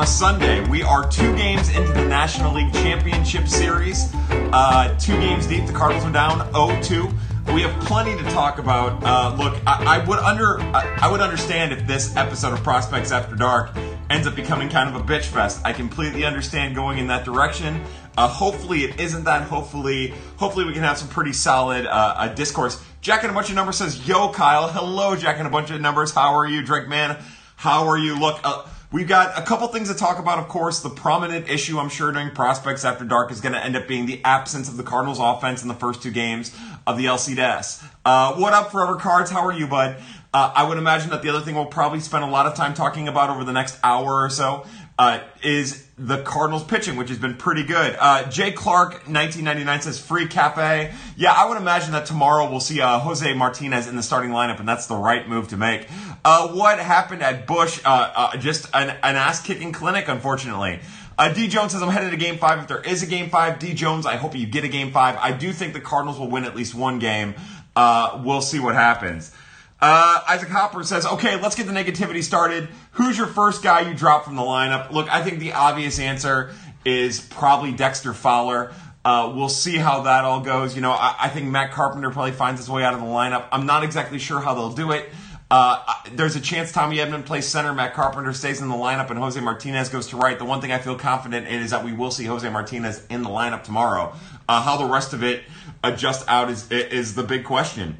A Sunday. We are two games into the National League Championship Series. Uh, two games deep, the Cardinals are down 0-2. We have plenty to talk about. Uh, look, I, I would under I, I would understand if this episode of Prospects After Dark ends up becoming kind of a bitch fest. I completely understand going in that direction. Uh, hopefully, it isn't that. Hopefully, hopefully we can have some pretty solid uh, uh, discourse. Jack and a bunch of numbers says, "Yo, Kyle, hello, Jack and a bunch of numbers. How are you, Drake man? How are you? Look." Uh, We've got a couple things to talk about, of course. The prominent issue, I'm sure, during Prospects After Dark is going to end up being the absence of the Cardinals offense in the first two games of the LCS. Uh, what up, Forever Cards? How are you, bud? Uh, I would imagine that the other thing we'll probably spend a lot of time talking about over the next hour or so uh, is the Cardinals pitching, which has been pretty good. Uh, Jay Clark, 1999, says free cafe. Yeah, I would imagine that tomorrow we'll see uh, Jose Martinez in the starting lineup, and that's the right move to make. Uh, what happened at Busch? Uh, uh, just an, an ass kicking clinic, unfortunately. Uh, D Jones says, I'm headed to game five. If there is a game five, D Jones, I hope you get a game five. I do think the Cardinals will win at least one game. we'll see what happens. Uh, Isaac Hopper says, okay, let's get the negativity started. Who's your first guy you drop from the lineup? Look, I think the obvious answer is probably Dexter Fowler. Uh, we'll see how that all goes. You know, I, I, think Matt Carpenter probably finds his way out of the lineup. I'm not exactly sure how they'll do it. Uh, there's a chance Tommy Edman plays center, Matt Carpenter stays in the lineup, and Jose Martinez goes to right. The one thing I feel confident in is that we will see Jose Martinez in the lineup tomorrow. Uh, how the rest of it adjusts out is is the big question.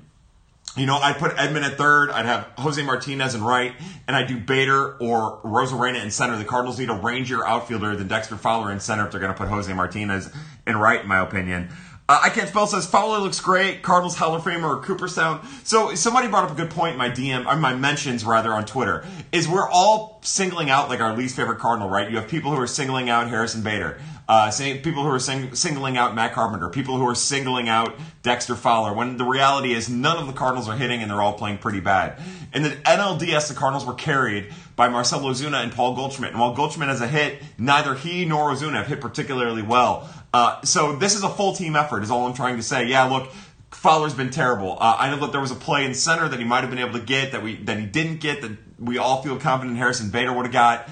You know, I'd put Edman at third. I'd have Jose Martinez in right, and I'd do Bader or Arozarena in center. The Cardinals need a rangier outfielder than Dexter Fowler in center if they're going to put Jose Martinez in right, in my opinion. Uh, I can't spell says Fowler looks great. Cardinals Hall of Famer or Cooperstown. So somebody brought up a good point in my DM or my mentions rather on Twitter. Is we're all singling out like our least favorite Cardinal, right? You have people who are singling out Harrison Bader. Uh, people who are sing- singling out Matt Carpenter, people who are singling out Dexter Fowler, when the reality is none of the Cardinals are hitting and they're all playing pretty bad. In the NLDS, the Cardinals were carried by Marcell Ozuna and Paul Goldschmidt. And while Goldschmidt has a hit, neither he nor Ozuna have hit particularly well. Uh, so this is a full team effort, is all I'm trying to say. Yeah, look, Fowler's been terrible. Uh, I know that there was a play in center that he might have been able to get that we that he didn't get that we all feel confident Harrison Bader would have got.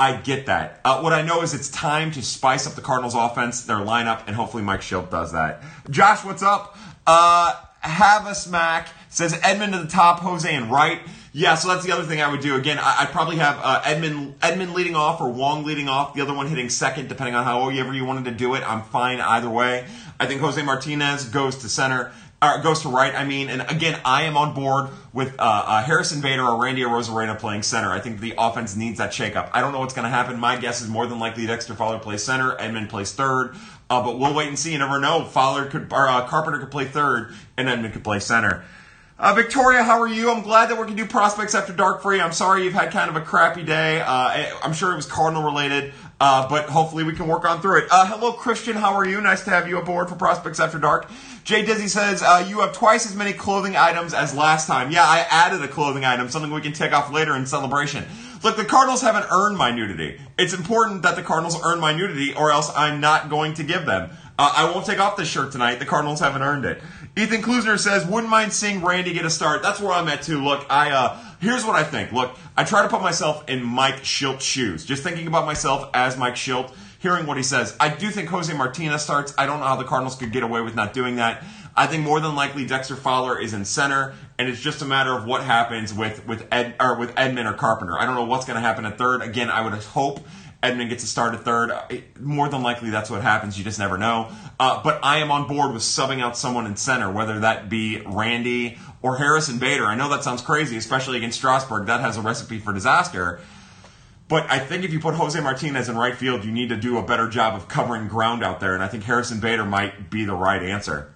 I get that. Uh, what I know is it's time to spice up the Cardinals' offense, their lineup, and hopefully Mike Shildt does that. Josh, what's up? Uh, have a smack says Edman to the top, Jose and right. Yeah, so that's the other thing I would do. Again, I, would probably have uh, Edman Edman leading off or Wong leading off, the other one hitting second, depending on however you wanted to do it. I'm fine either way. I think Jose Martinez goes to center or goes to right. I mean, and again, I am on board with uh, uh, Harrison Bader or Randy Arozarena playing center. I think the offense needs that shakeup. I don't know what's going to happen. My guess is more than likely Dexter Fowler plays center, Edman plays third. Uh, but we'll wait and see. You never know. Fowler could or uh, Carpenter could play third, and Edman could play center. Uh, Victoria, how are you? I'm glad that we can do prospects after dark free. I'm sorry you've had kind of a crappy day. Uh, I'm sure it was Cardinal related, uh, but hopefully we can work on through it. Uh, hello, Christian. How are you? Nice to have you aboard for prospects after dark. Jay Dizzy says uh, you have twice as many clothing items as last time. Yeah, I added a clothing item, something we can take off later in celebration. Look, the Cardinals haven't earned my nudity. It's important that the Cardinals earn my nudity, or else I'm not going to give them. Uh, I won't take off this shirt tonight. The Cardinals haven't earned it. Ethan Klusner says, wouldn't mind seeing Randy get a start. That's where I'm at too. Look, I uh, here's what I think. Look, I try to put myself in Mike Shildt's shoes. Just thinking about myself as Mike Shildt, hearing what he says. I do think Jose Martinez starts. I don't know how the Cardinals could get away with not doing that. I think more than likely Dexter Fowler is in center, and it's just a matter of what happens with with Ed or with Edman or Carpenter. I don't know what's going to happen at third. Again, I would hope Edman gets a start at third. more than likely, that's what happens. You just never know. Uh, but I am on board with subbing out someone in center, whether that be Randy or Harrison Bader. I know that sounds crazy, especially against Strasburg. That has a recipe for disaster. But I think if you put Jose Martinez in right field, you need to do a better job of covering ground out there. And I think Harrison Bader might be the right answer.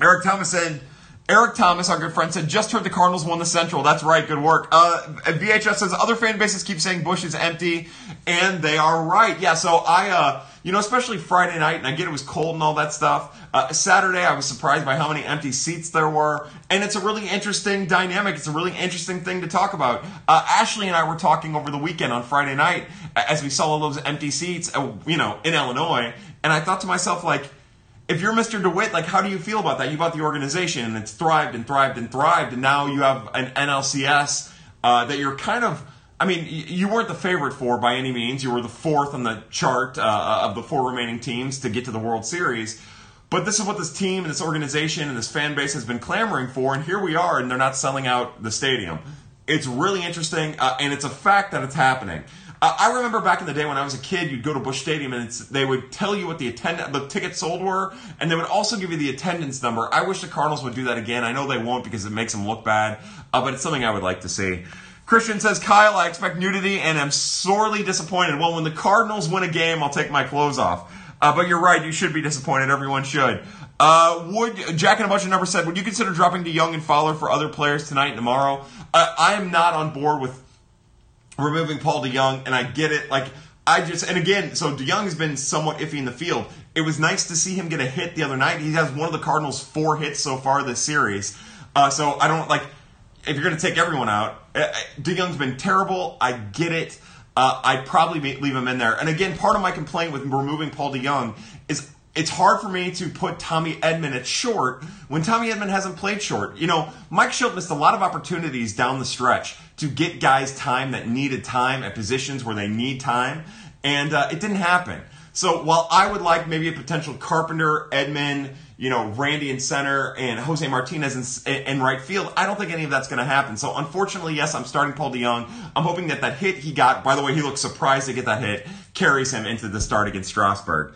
Eric Thomas said, Eric Thomas, our good friend, said, just heard the Cardinals won the Central. That's right, good work. Uh, VHS says, other fan bases keep saying Busch is empty, and they are right. Yeah, so I, uh, you know, especially Friday night, and I get it was cold and all that stuff. Uh, Saturday, I was surprised by how many empty seats there were, and it's a really interesting dynamic. It's a really interesting thing to talk about. Uh, Ashley and I were talking over the weekend on Friday night as we saw all those empty seats, uh, you know, in Illinois, and I thought to myself, like, if you're Mr. DeWitt, like, how do you feel about that? You bought the organization and it's thrived and thrived and thrived, and now you have an NLCS uh, that you're kind of. I mean, you weren't the favorite for by any means. You were the fourth on the chart uh, of the four remaining teams to get to the World Series. But this is what this team and this organization and this fan base has been clamoring for, and here we are, and they're not selling out the stadium. It's really interesting, uh, and it's a fact that it's happening. I remember back in the day when I was a kid, you'd go to Busch Stadium and they would tell you what the attend- the tickets sold were, and they would also give you the attendance number. I wish the Cardinals would do that again. I know they won't because it makes them look bad, uh, but it's something I would like to see. Christian says, Kyle, I expect nudity and am sorely disappointed. Well, when the Cardinals win a game, I'll take my clothes off. Uh, but you're right, you should be disappointed. Everyone should. Uh, would Jack and a bunch of numbers said, would you consider dropping DeJong and Fowler for other players tonight and tomorrow? Uh, I am not on board with removing Paul DeJong, and I get it. Like I just and again, so DeJong has been somewhat iffy in the field. It was nice to see him get a hit the other night. He has one of the Cardinals' four hits so far this series. Uh, so I don't like if you're going to take everyone out. Uh, uh, DeJong's been terrible. I get it. Uh, I'd probably leave him in there. And again, part of my complaint with removing Paul DeJong is it's hard for me to put Tommy Edman at short when Tommy Edman hasn't played short. You know, Mike Shildt missed a lot of opportunities down the stretch to get guys time that needed time at positions where they need time, and uh, it didn't happen. So while I would like maybe a potential Carpenter, Edman, you know, Randy in center and Jose Martinez in, in right field, I don't think any of that's going to happen. So unfortunately, yes, I'm starting Paul DeJong. I'm hoping that that hit he got, by the way, he looked surprised to get that hit, carries him into the start against Strasburg.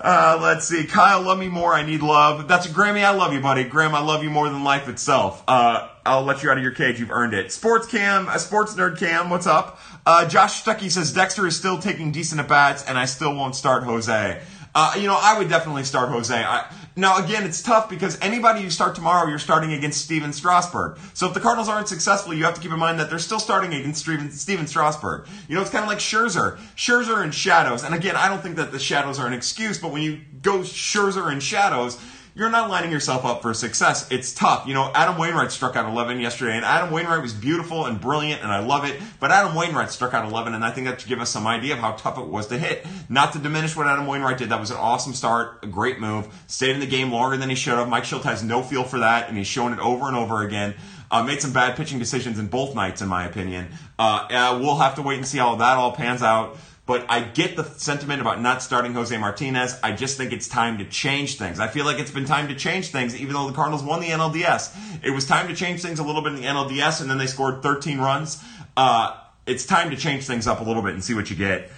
Uh, let's see. Kyle, love me more. I need love. That's a Grammy. I love you, buddy. Graham, I love you more than life itself. Uh, I'll let you out of your cage. You've earned it. Sports Cam, a Sports Nerd Cam, what's up? Uh, Josh Stuckey says Dexter is still taking decent at bats, and I still won't start Jose. Uh, you know, I would definitely start Jose. I, now, again, it's tough because anybody you start tomorrow, you're starting against Stephen Strasburg. So if the Cardinals aren't successful, you have to keep in mind that they're still starting against Steven, Stephen Strasburg. You know, it's kind of like Scherzer. Scherzer and shadows. And again, I don't think that the shadows are an excuse, but when you go Scherzer and shadows, you're not lining yourself up for success. It's tough. You know, Adam Wainwright struck out 11 yesterday, and Adam Wainwright was beautiful and brilliant, and I love it. But Adam Wainwright struck out 11, and I think that should give us some idea of how tough it was to hit. Not to diminish what Adam Wainwright did. That was an awesome start, a great move. Stayed in the game longer than he should have. Mike Shildt has no feel for that, and he's shown it over and over again. Uh, made some bad pitching decisions in both nights, in my opinion. Uh, uh, we'll have to wait and see how that all pans out. But I get the sentiment about not starting Jose Martinez. I just think it's time to change things. I feel like it's been time to change things, even though the Cardinals won the NLDS. It was time to change things a little bit in the NLDS, and then they scored 13 runs. Uh, it's time to change things up a little bit and see what you get.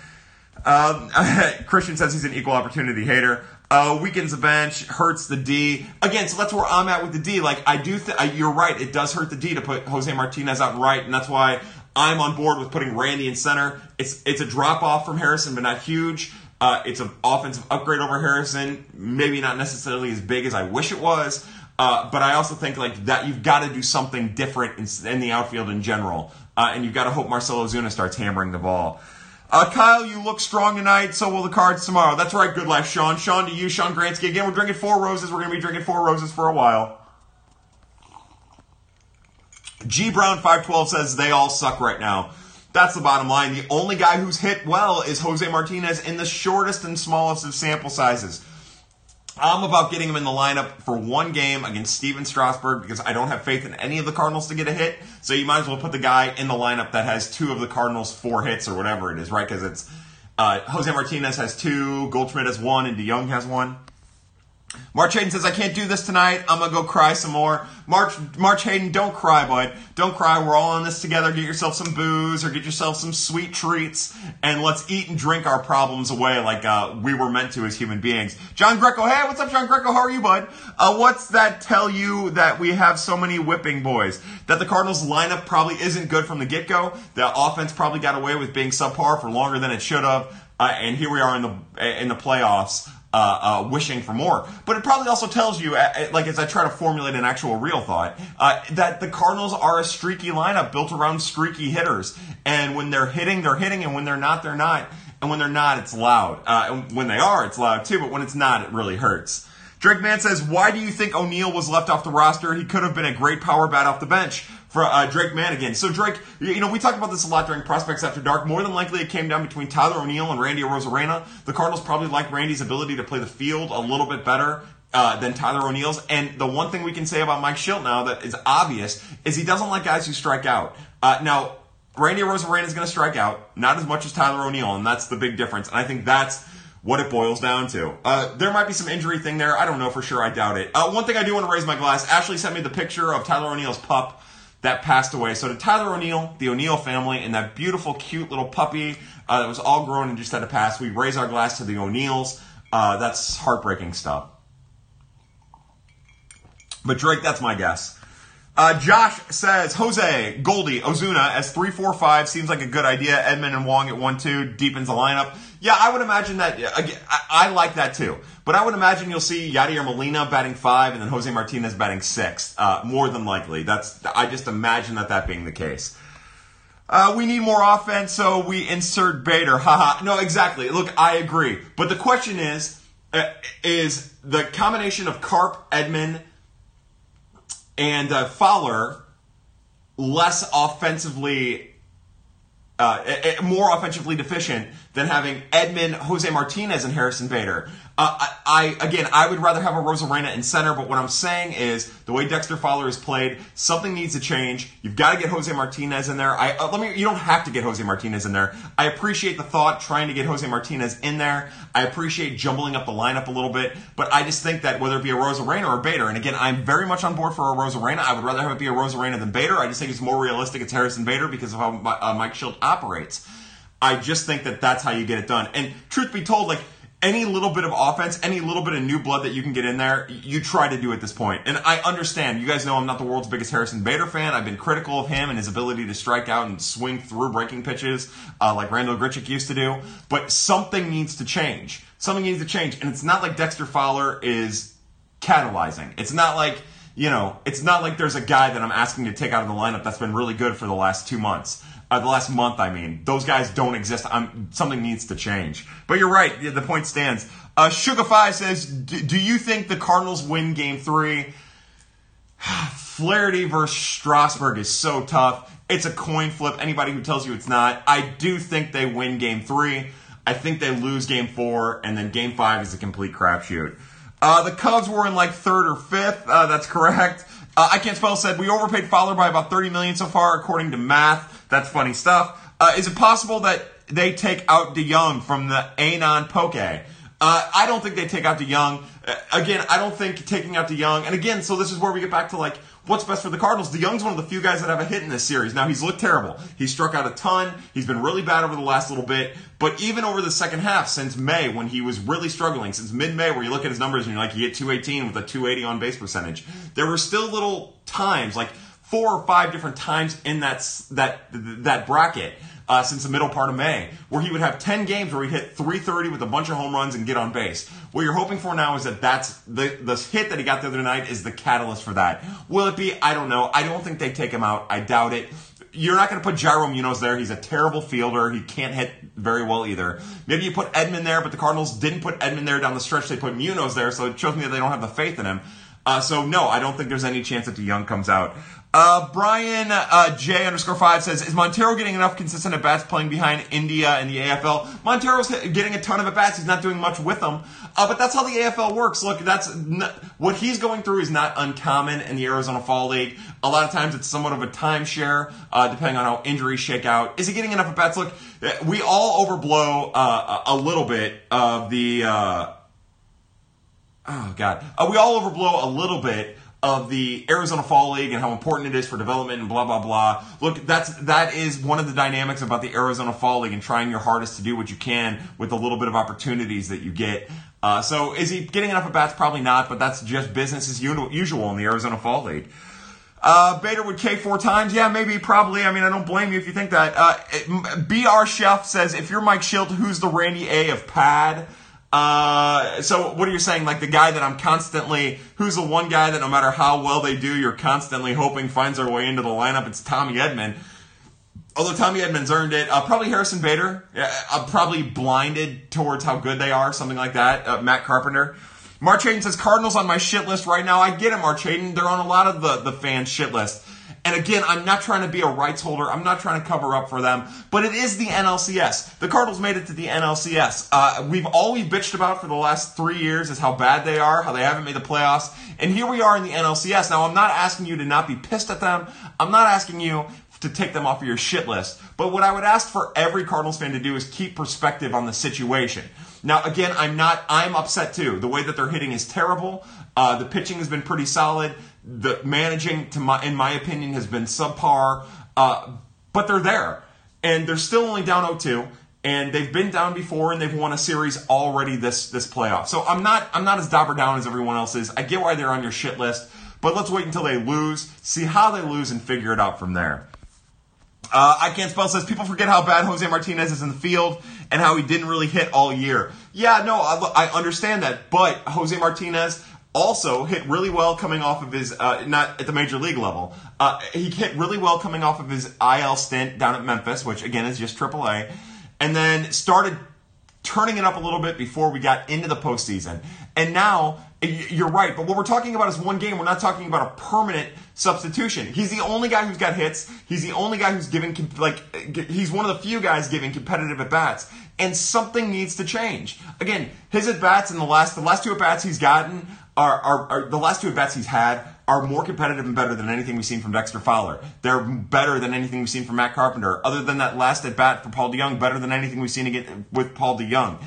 Um, Christian says he's an equal opportunity hater. Uh, weakens the bench, hurts the D. Again, so that's where I'm at with the D. Like, I do, you're right, it does hurt the D to put Jose Martinez out right, and that's why I'm on board with putting Randy in center. It's it's a drop off from Harrison, but not huge. Uh, it's an offensive upgrade over Harrison. Maybe not necessarily as big as I wish it was. Uh, but I also think like that you've got to do something different in, in the outfield in general, uh, and you've got to hope Marcell Ozuna starts hammering the ball. Uh, Kyle, you look strong tonight. So will the cards tomorrow. That's right. Good life, Sean. Sean to you, Sean Gransky. Again, we're drinking four roses. We're going to be drinking four roses for a while. G Brown 512 says they all suck right now. That's the bottom line. The only guy who's hit well is Jose Martinez in the shortest and smallest of sample sizes. I'm about getting him in the lineup for one game against Stephen Strasburg because I don't have faith in any of the Cardinals to get a hit. So you might as well put the guy in the lineup that has two of the Cardinals' four hits or whatever it is, right? Because it's uh, Jose Martinez has two, Goldschmidt has one, and DeJong has one. March Hayden says, I can't do this tonight. I'm going to go cry some more. March, March Hayden, don't cry, bud. Don't cry. We're all in this together. Get yourself some booze or get yourself some sweet treats and let's eat and drink our problems away like uh, we were meant to as human beings. John Greco, hey, what's up, John Greco? How are you, bud? Uh, what's that tell you that we have so many whipping boys? That the Cardinals lineup probably isn't good from the get go. The offense probably got away with being subpar for longer than it should have. Uh, and here we are in the in the playoffs uh, uh, wishing for more. But it probably also tells you, uh, uh, like as I try to formulate an actual real thought, uh, that the Cardinals are a streaky lineup built around streaky hitters. And when they're hitting, they're hitting, and when they're not, they're not. And when they're not, it's loud. Uh, and when they are, it's loud too. But when it's not, it really hurts. Drake Man says, "Why do you think O'Neill was left off the roster? He could have been a great power bat off the bench." For uh, Drake Manigan. So Drake, you know, we talked about this a lot during Prospects After Dark. More than likely, it came down between Tyler O'Neill and Randy Arozarena. The Cardinals probably like Randy's ability to play the field a little bit better. Uh, than Tyler O'Neill's. And the one thing we can say about Mike Shildt now that is obvious is he doesn't like guys who strike out. Uh, now, Randy Arozarena is going to strike out, not as much as Tyler O'Neill, and that's the big difference. And I think that's what it boils down to. Uh, there might be some injury thing there. I don't know for sure. I doubt it. Uh, one thing I do want to raise my glass. Ashley sent me the picture of Tyler O'Neill's pup that passed away. So to Tyler O'Neill, the O'Neill family, and that beautiful, cute little puppy uh, that was all grown and just had to pass, we raise our glass to the O'Neills. Uh, that's heartbreaking stuff. But Drake, that's my guess. Uh, Josh says Jose Goldie Ozuna as three four five seems like a good idea. Edman and Wong at one two deepens the lineup. Yeah, I would imagine that. I, I like that too. But I would imagine you'll see Yadier Molina batting five and then Jose Martinez batting six. Uh, more than likely, that's I just imagine that that being the case. Uh, we need more offense, so we insert Bader. Haha. no, exactly. Look, I agree. But the question is, uh, is the combination of Carp, Edman, and uh, Fowler less offensively, uh, more offensively deficient than having Edman, Jose Martinez, and Harrison Bader. Uh, I, I, again, I would rather have Arozarena in center, but what I'm saying is the way Dexter Fowler is played, something needs to change. You've got to get Jose Martinez in there. I uh, let me. You don't have to get Jose Martinez in there. I appreciate the thought trying to get Jose Martinez in there. I appreciate jumbling up the lineup a little bit, but I just think that whether it be Arozarena or Bader, and again, I'm very much on board for Arozarena. I would rather have it be Arozarena than Bader. I just think it's more realistic. It's Harrison Bader because of how uh, Mike Shildt operates. I just think that that's how you get it done. And truth be told, like any little bit of offense, any little bit of new blood that you can get in there, you try to do at this point. And I understand. You guys know I'm not the world's biggest Harrison Bader fan. I've been critical of him and his ability to strike out and swing through breaking pitches uh, like Randal Grichuk used to do. But something needs to change. Something needs to change. And it's not like Dexter Fowler is catalyzing. It's not like, you know, it's not like there's a guy that I'm asking to take out of the lineup that's been really good for the last two months uh, the last month, I mean. Those guys don't exist. I'm, something needs to change. But you're right. The point stands. Uh, says, do you think the Cardinals win game three? Flaherty versus Strasburg is so tough. It's a coin flip. Anybody who tells you it's not, I do think they win game three. I think they lose game four, and then game five is a complete crapshoot. Uh, the Cubs were in like third or fifth. Uh, that's correct. Uh, I can't spell said we overpaid Fowler by about 30 million so far, according to math. That's funny stuff. Uh, is it possible that they take out DeJong from the Anon Poke? Uh, I don't think they take out DeJong. Uh, again, I don't think taking out DeJong. And again, so this is where we get back to like what's best for the Cardinals. DeJong's one of the few guys that have a hit in this series. Now he's looked terrible. He's struck out a ton. He's been really bad over the last little bit. But even over the second half, since May, when he was really struggling, since mid-May, where you look at his numbers and you're like, he hit 218 with a 280 on base percentage, there were still little times like four or five different times in that that that bracket uh, since the middle part of May, where he would have 10 games where he'd hit 330 with a bunch of home runs and get on base. What you're hoping for now is that that's the the hit that he got the other night is the catalyst for that. Will it be? I don't know. I don't think they take him out. I doubt it. You're not going to put Yairo Munoz there. He's a terrible fielder. He can't hit very well either. Maybe you put Edman there, but the Cardinals didn't put Edman there down the stretch. They put Munoz there, so it shows me that they don't have the faith in him. Uh, so no, I don't think there's any chance that DeJong comes out. Uh, Brian uh, J underscore five says, "Is Montero getting enough consistent at bats playing behind India in the AFL? Montero's getting a ton of at bats. He's not doing much with them, uh, but that's how the AFL works. Look, that's what he's going through is not uncommon in the Arizona Fall League. A lot of times it's somewhat of a timeshare, uh, depending on how injuries shake out. Is he getting enough at bats? Look, we all overblow uh, a little bit of the." Uh, oh God, we all overblow a little bit of the Arizona Fall League and how important it is for development and blah blah blah. Look, that's that is one of the dynamics about the Arizona Fall League and trying your hardest to do what you can with a little bit of opportunities that you get. Uh, so is he getting enough at bats? Probably not, but that's just business as usual in the Arizona Fall League. Uh, Bader would K four times. Yeah, maybe, probably. I mean, I don't blame you if you think that. Uh, BR Chef says, if you're Mike Shildt, who's the Randy A of Pad? Uh, so what are you saying? Like the guy that I'm constantly, who's the one guy that no matter how well they do, you're constantly hoping finds their way into the lineup? It's Tommy Edman. Although Tommy Edman's earned it, uh, probably Harrison Bader. I'm probably blinded towards how good they are, something like that. Uh, Matt Carpenter. March Hayden says Cardinals on my shit list right now. I get it, March Hayden. They're on a lot of the the fans' shit list. And again, I'm not trying to be a rights holder. I'm not trying to cover up for them, but it is the NLCS. The Cardinals made it to the NLCS. Uh, we've all we bitched about for the last three years is how bad they are, how they haven't made the playoffs, and here we are in the NLCS. Now, I'm not asking you to not be pissed at them. I'm not asking you to take them off of your shit list. But what I would ask for every Cardinals fan to do is keep perspective on the situation. Now, again, I'm not, I'm upset too. The way that they're hitting is terrible. Uh, the pitching has been pretty solid. The managing, to my, in my opinion, has been subpar. Uh, but they're there. And they're still only down 0-2 and they've been down before and they've won a series already this this playoff. So I'm not I'm not as dobber down as everyone else is. I get why they're on your shit list, but let's wait until they lose, see how they lose, and figure it out from there. Uh, I can't spell says people forget how bad Jose Martinez is in the field and how he didn't really hit all year. Yeah, no, I, I understand that, but Jose Martinez also hit really well coming off of his uh, not at the major league level. Uh, he hit really well coming off of his IL stint down at Memphis, which again is just AAA, and then started turning it up a little bit before we got into the postseason. And now you're right, but what we're talking about is one game. We're not talking about a permanent substitution. He's the only guy who's got hits. He's the only guy who's giving like he's one of the few guys giving competitive at bats. And something needs to change. Again, his at bats in the last the last two at bats he's gotten are, are, are the last two at bats he's had are more competitive and better than anything we've seen from Dexter Fowler. They're better than anything we've seen from Matt Carpenter. Other than that last at bat for Paul DeJong, better than anything we've seen again with Paul DeJong.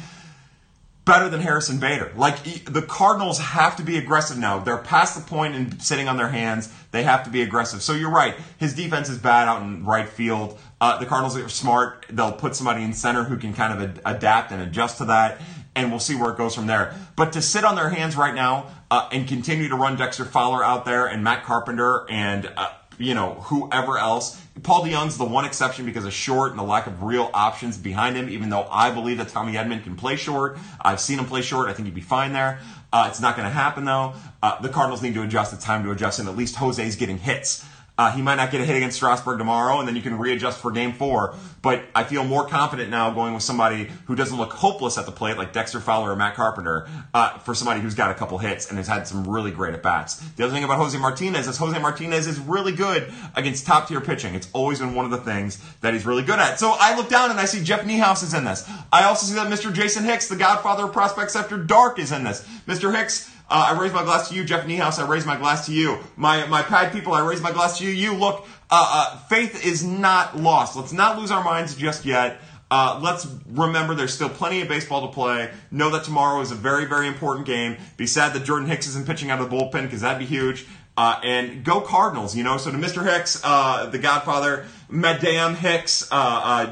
better than Harrison Bader. Like the Cardinals have to be aggressive now. They're past the point in sitting on their hands. They have to be aggressive. So you're right. His defense is bad out in right field. Uh, the Cardinals are smart. They'll put somebody in center who can kind of ad- adapt and adjust to that, and we'll see where it goes from there. But to sit on their hands right now uh, and continue to run Dexter Fowler out there and Matt Carpenter and uh, you know, whoever else. Paul DeJong's the one exception because of short and the lack of real options behind him, even though I believe that Tommy Edman can play short. I've seen him play short. I think he'd be fine there. Uh, it's not going to happen, though. Uh, the Cardinals need to adjust. It's time to adjust, and at least Jose's getting hits. Uh, he might not get a hit against Strasburg tomorrow, and then you can readjust for game four. But I feel more confident now going with somebody who doesn't look hopeless at the plate, like Dexter Fowler or Matt Carpenter, uh, for somebody who's got a couple hits and has had some really great at bats. The other thing about Jose Martinez is Jose Martinez is really good against top tier pitching. It's always been one of the things that he's really good at. So I look down and I see Jeff Niehaus is in this. I also see that Mr. Jason Hicks, the godfather of prospects after dark, is in this. Mr. Hicks uh, I raise my glass to you, Jeff Niehaus. I raise my glass to you. My my pad people, I raise my glass to you. You look, uh, uh, faith is not lost. Let's not lose our minds just yet. Uh, let's remember there's still plenty of baseball to play. Know that tomorrow is a very, very important game. Be sad that Jordan Hicks isn't pitching out of the bullpen because that'd be huge. Uh, and go Cardinals, you know. So to Mr. Hicks, uh, the Godfather, Madame Hicks,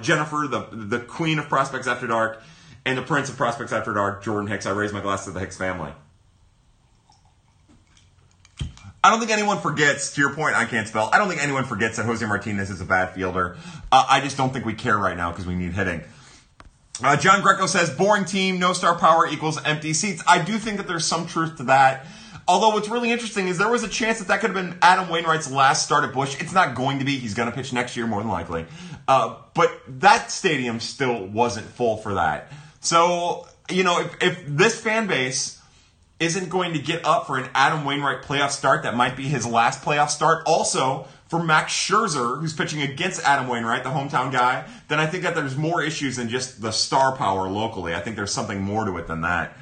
Jennifer, the the Queen of Prospects After Dark, and the Prince of Prospects After Dark, Jordan Hicks. I raise my glass to the Hicks family. I don't think anyone forgets, to your point, I can't spell. I don't think anyone forgets that Jose Martinez is a bad fielder. Uh, I just don't think we care right now because we need hitting. Uh, John Greco says, boring team, no star power equals empty seats. I do think that there's some truth to that. Although what's really interesting is there was a chance that that could have been Adam Wainwright's last start at Busch. It's not going to be. He's going to pitch next year more than likely. Uh, but that stadium still wasn't full for that. So, you know, if, if this fan base isn't going to get up for an Adam Wainwright playoff start that might be his last playoff start. Also, for Max Scherzer, who's pitching against Adam Wainwright, the hometown guy, then I think that there's more issues than just the star power locally. I think there's something more to it than that.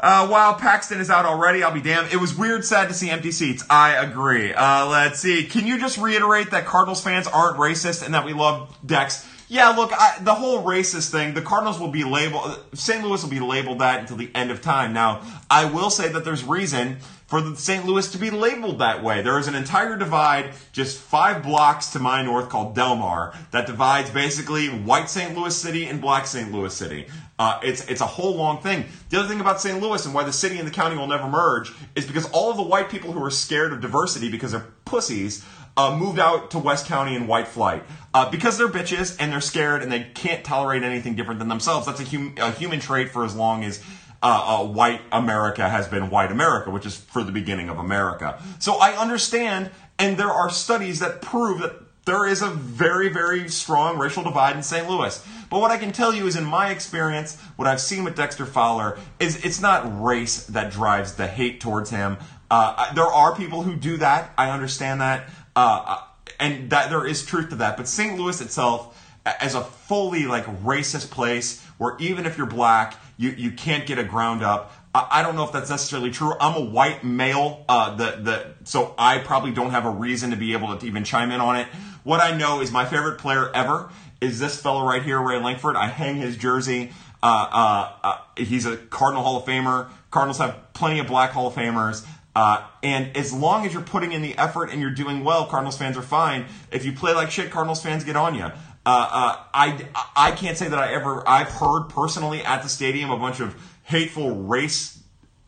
Uh, while Paxton is out already, I'll be damned. It was weird, sad to see empty seats. I agree. Uh, let's see. Can you just reiterate that Cardinals fans aren't racist and that we love Dex? Yeah, look, I, the whole racist thing, the Cardinals will be labeled, St. Louis will be labeled that until the end of time. Now, I will say that there's reason for the St. Louis to be labeled that way. There is an entire divide just five blocks to my north called Delmar that divides basically white St. Louis City and black St. Louis City. Uh, it's it's a whole long thing. The other thing about St. Louis and why the city and the county will never merge is because all of the white people who are scared of diversity because they're pussies uh, moved out to West County in white flight uh, because they're bitches and they're scared and they can't tolerate anything different than themselves. That's a, hum- a human trait for as long as uh, uh, white America has been white America, which is for the beginning of America. So I understand, and there are studies that prove that there is a very, very strong racial divide in St. Louis. But what I can tell you is, in my experience, what I've seen with Dexter Fowler is it's not race that drives the hate towards him. Uh, there are people who do that. I understand that. Uh, and that there is truth to that. But St. Louis itself, as a fully like racist place, where even if you're black, you, you can't get a ground up. I, I don't know if that's necessarily true. I'm a white male, uh, the the so I probably don't have a reason to be able to even chime in on it. What I know is my favorite player ever is this fellow right here, Ray Lankford. I hang his jersey. Uh, uh, uh, he's a Cardinal Hall of Famer. Cardinals have plenty of black Hall of Famers. Uh, and as long as you're putting in the effort and you're doing well, Cardinals fans are fine. If you play like shit, Cardinals fans get on you. Uh, uh, I, I can't say that I ever, I've heard personally at the stadium a bunch of hateful race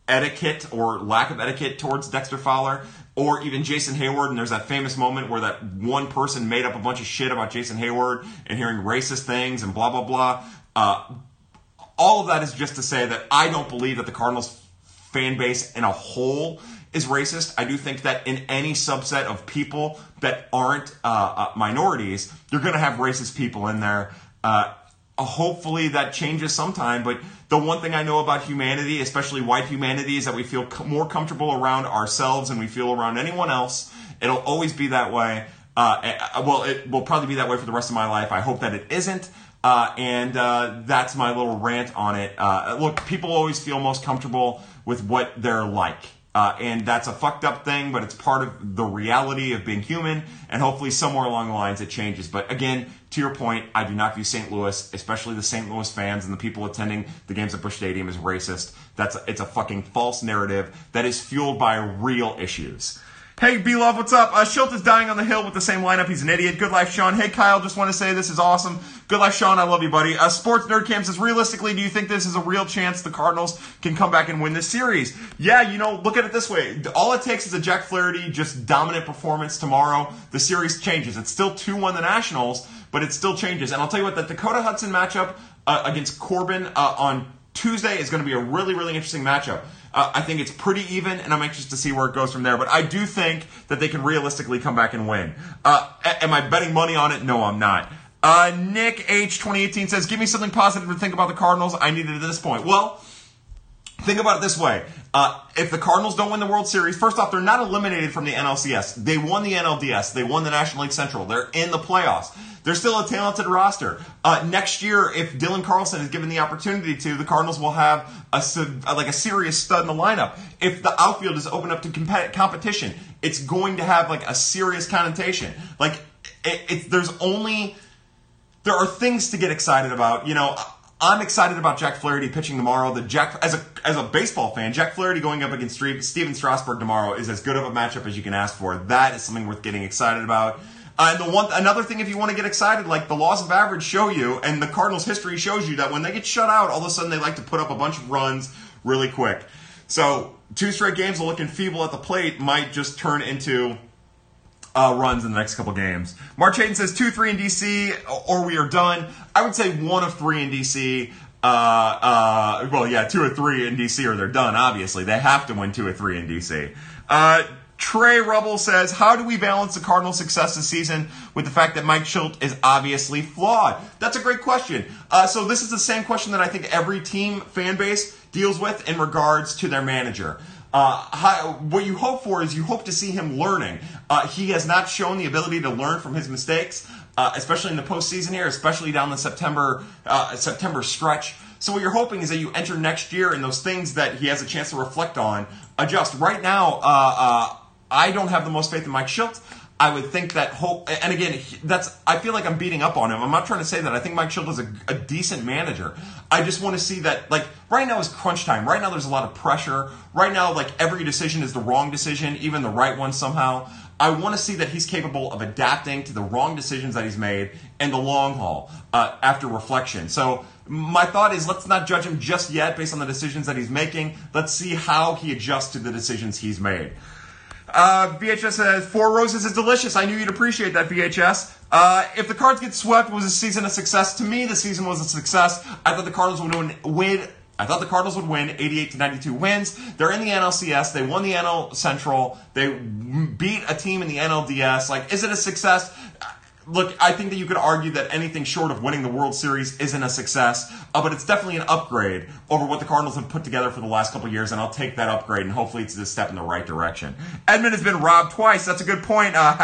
etiquette or lack of etiquette towards Dexter Fowler or even Jason Heyward. And there's that famous moment where that one person made up a bunch of shit about Jason Heyward and hearing racist things and blah, blah, blah. Uh, all of that is just to say that I don't believe that the Cardinals fan base in a whole is racist. I do think that in any subset of people that aren't uh, uh, minorities, you're going to have racist people in there. Uh, hopefully that changes sometime. But the one thing I know about humanity, especially white humanity, is that we feel more comfortable around ourselves and we feel around anyone else. It'll always be that way. Uh, uh, well, it will probably be that way for the rest of my life. I hope that it isn't. Uh, and uh, that's my little rant on it. Uh, look, people always feel most comfortable with what they're like. Uh, and that's a fucked up thing, but it's part of the reality of being human. And hopefully, somewhere along the lines, it changes. But again, to your point, I do not view St. Louis, especially the St. Louis fans and the people attending the games at Busch Stadium, as racist. That's a, it's a fucking false narrative that is fueled by real issues. Hey, B Love, what's up? Uh, Shildt is dying on the hill with the same lineup. He's an idiot. Good life, Sean. Hey, Kyle, just want to say this is awesome. Good life, Sean. I love you, buddy. Uh, Sports Nerd Cam says, realistically, do you think this is a real chance the Cardinals can come back and win this series? Yeah, you know, look at it this way. All it takes is a Jack Flaherty just dominant performance tomorrow. The series changes. It's still 2 1 the Nationals, but it still changes. And I'll tell you what, the Dakota Hudson matchup uh, against Corbin uh, on Tuesday is going to be a really, really interesting matchup. Uh, I think it's pretty even, and I'm anxious to see where it goes from there. But I do think that they can realistically come back and win. Uh, am I betting money on it? No, I'm not. Uh, Nick H 2018 says, "Give me something positive to think about the Cardinals. I need it at this point." Well. Think about it this way. Uh, if the Cardinals don't win the World Series, first off, they're not eliminated from the NLCS. They won the NLDS. They won the National League Central. They're in the playoffs. They're still a talented roster. Uh, next year, if Dylan Carlson is given the opportunity to, the Cardinals will have a like a serious stud in the lineup. If the outfield is open up to comp- competition, it's going to have like a serious connotation. Like it, it, there's only there are things to get excited about. You know, I'm excited about Jack Flaherty pitching tomorrow. The Jack as a as a baseball fan, Jack Flaherty going up against Stephen Strasburg tomorrow is as good of a matchup as you can ask for. That is something worth getting excited about. Uh, and the one another thing, if you want to get excited, like the laws of average show you, and the Cardinals' history shows you that when they get shut out, all of a sudden they like to put up a bunch of runs really quick. So two straight games of looking feeble at the plate might just turn into uh, runs in the next couple games. March Hayden says two, three in DC, or we are done. I would say one of three in DC. Uh, uh, well, yeah, two or three in DC, or they're done. Obviously, they have to win two or three in DC. Uh, Trey Rubble says, How do we balance the Cardinals' success this season with the fact that Mike Shildt is obviously flawed? That's a great question. Uh, so, this is the same question that I think every team fan base deals with in regards to their manager. Uh, how, what you hope for is you hope to see him learning. Uh, he has not shown the ability to learn from his mistakes, uh, especially in the postseason here, especially down the September uh, September stretch. So what you're hoping is that you enter next year and those things that he has a chance to reflect on adjust. Right now, uh, uh, I don't have the most faith in Mike Shildt. I would think that hope, and again, that's. I feel like I'm beating up on him. I'm not trying to say that. I think Mike Shildt is a, a decent manager. I just want to see that, like, right now is crunch time. Right now, there's a lot of pressure. Right now, like, every decision is the wrong decision, even the right one somehow. I want to see that he's capable of adapting to the wrong decisions that he's made in the long haul uh, after reflection. So my thought is let's not judge him just yet based on the decisions that he's making. Let's see how he adjusts to the decisions he's made. Uh, VHS says, Four Roses is delicious. I knew you'd appreciate that, VHS. Uh, if the Cards get swept, was the season a success? To me, the season was a success. I thought the Cardinals would win, win I thought the Cardinals would win 88 to 92 wins. They're in the NLCS. They won the NL Central. They beat a team in the NLDS. Like, is it a success? Look, I think that you could argue that anything short of winning the World Series isn't a success, uh, but it's definitely an upgrade over what the Cardinals have put together for the last couple years, and I'll take that upgrade, and hopefully it's a step in the right direction. Edman has been robbed twice. That's a good point, uh.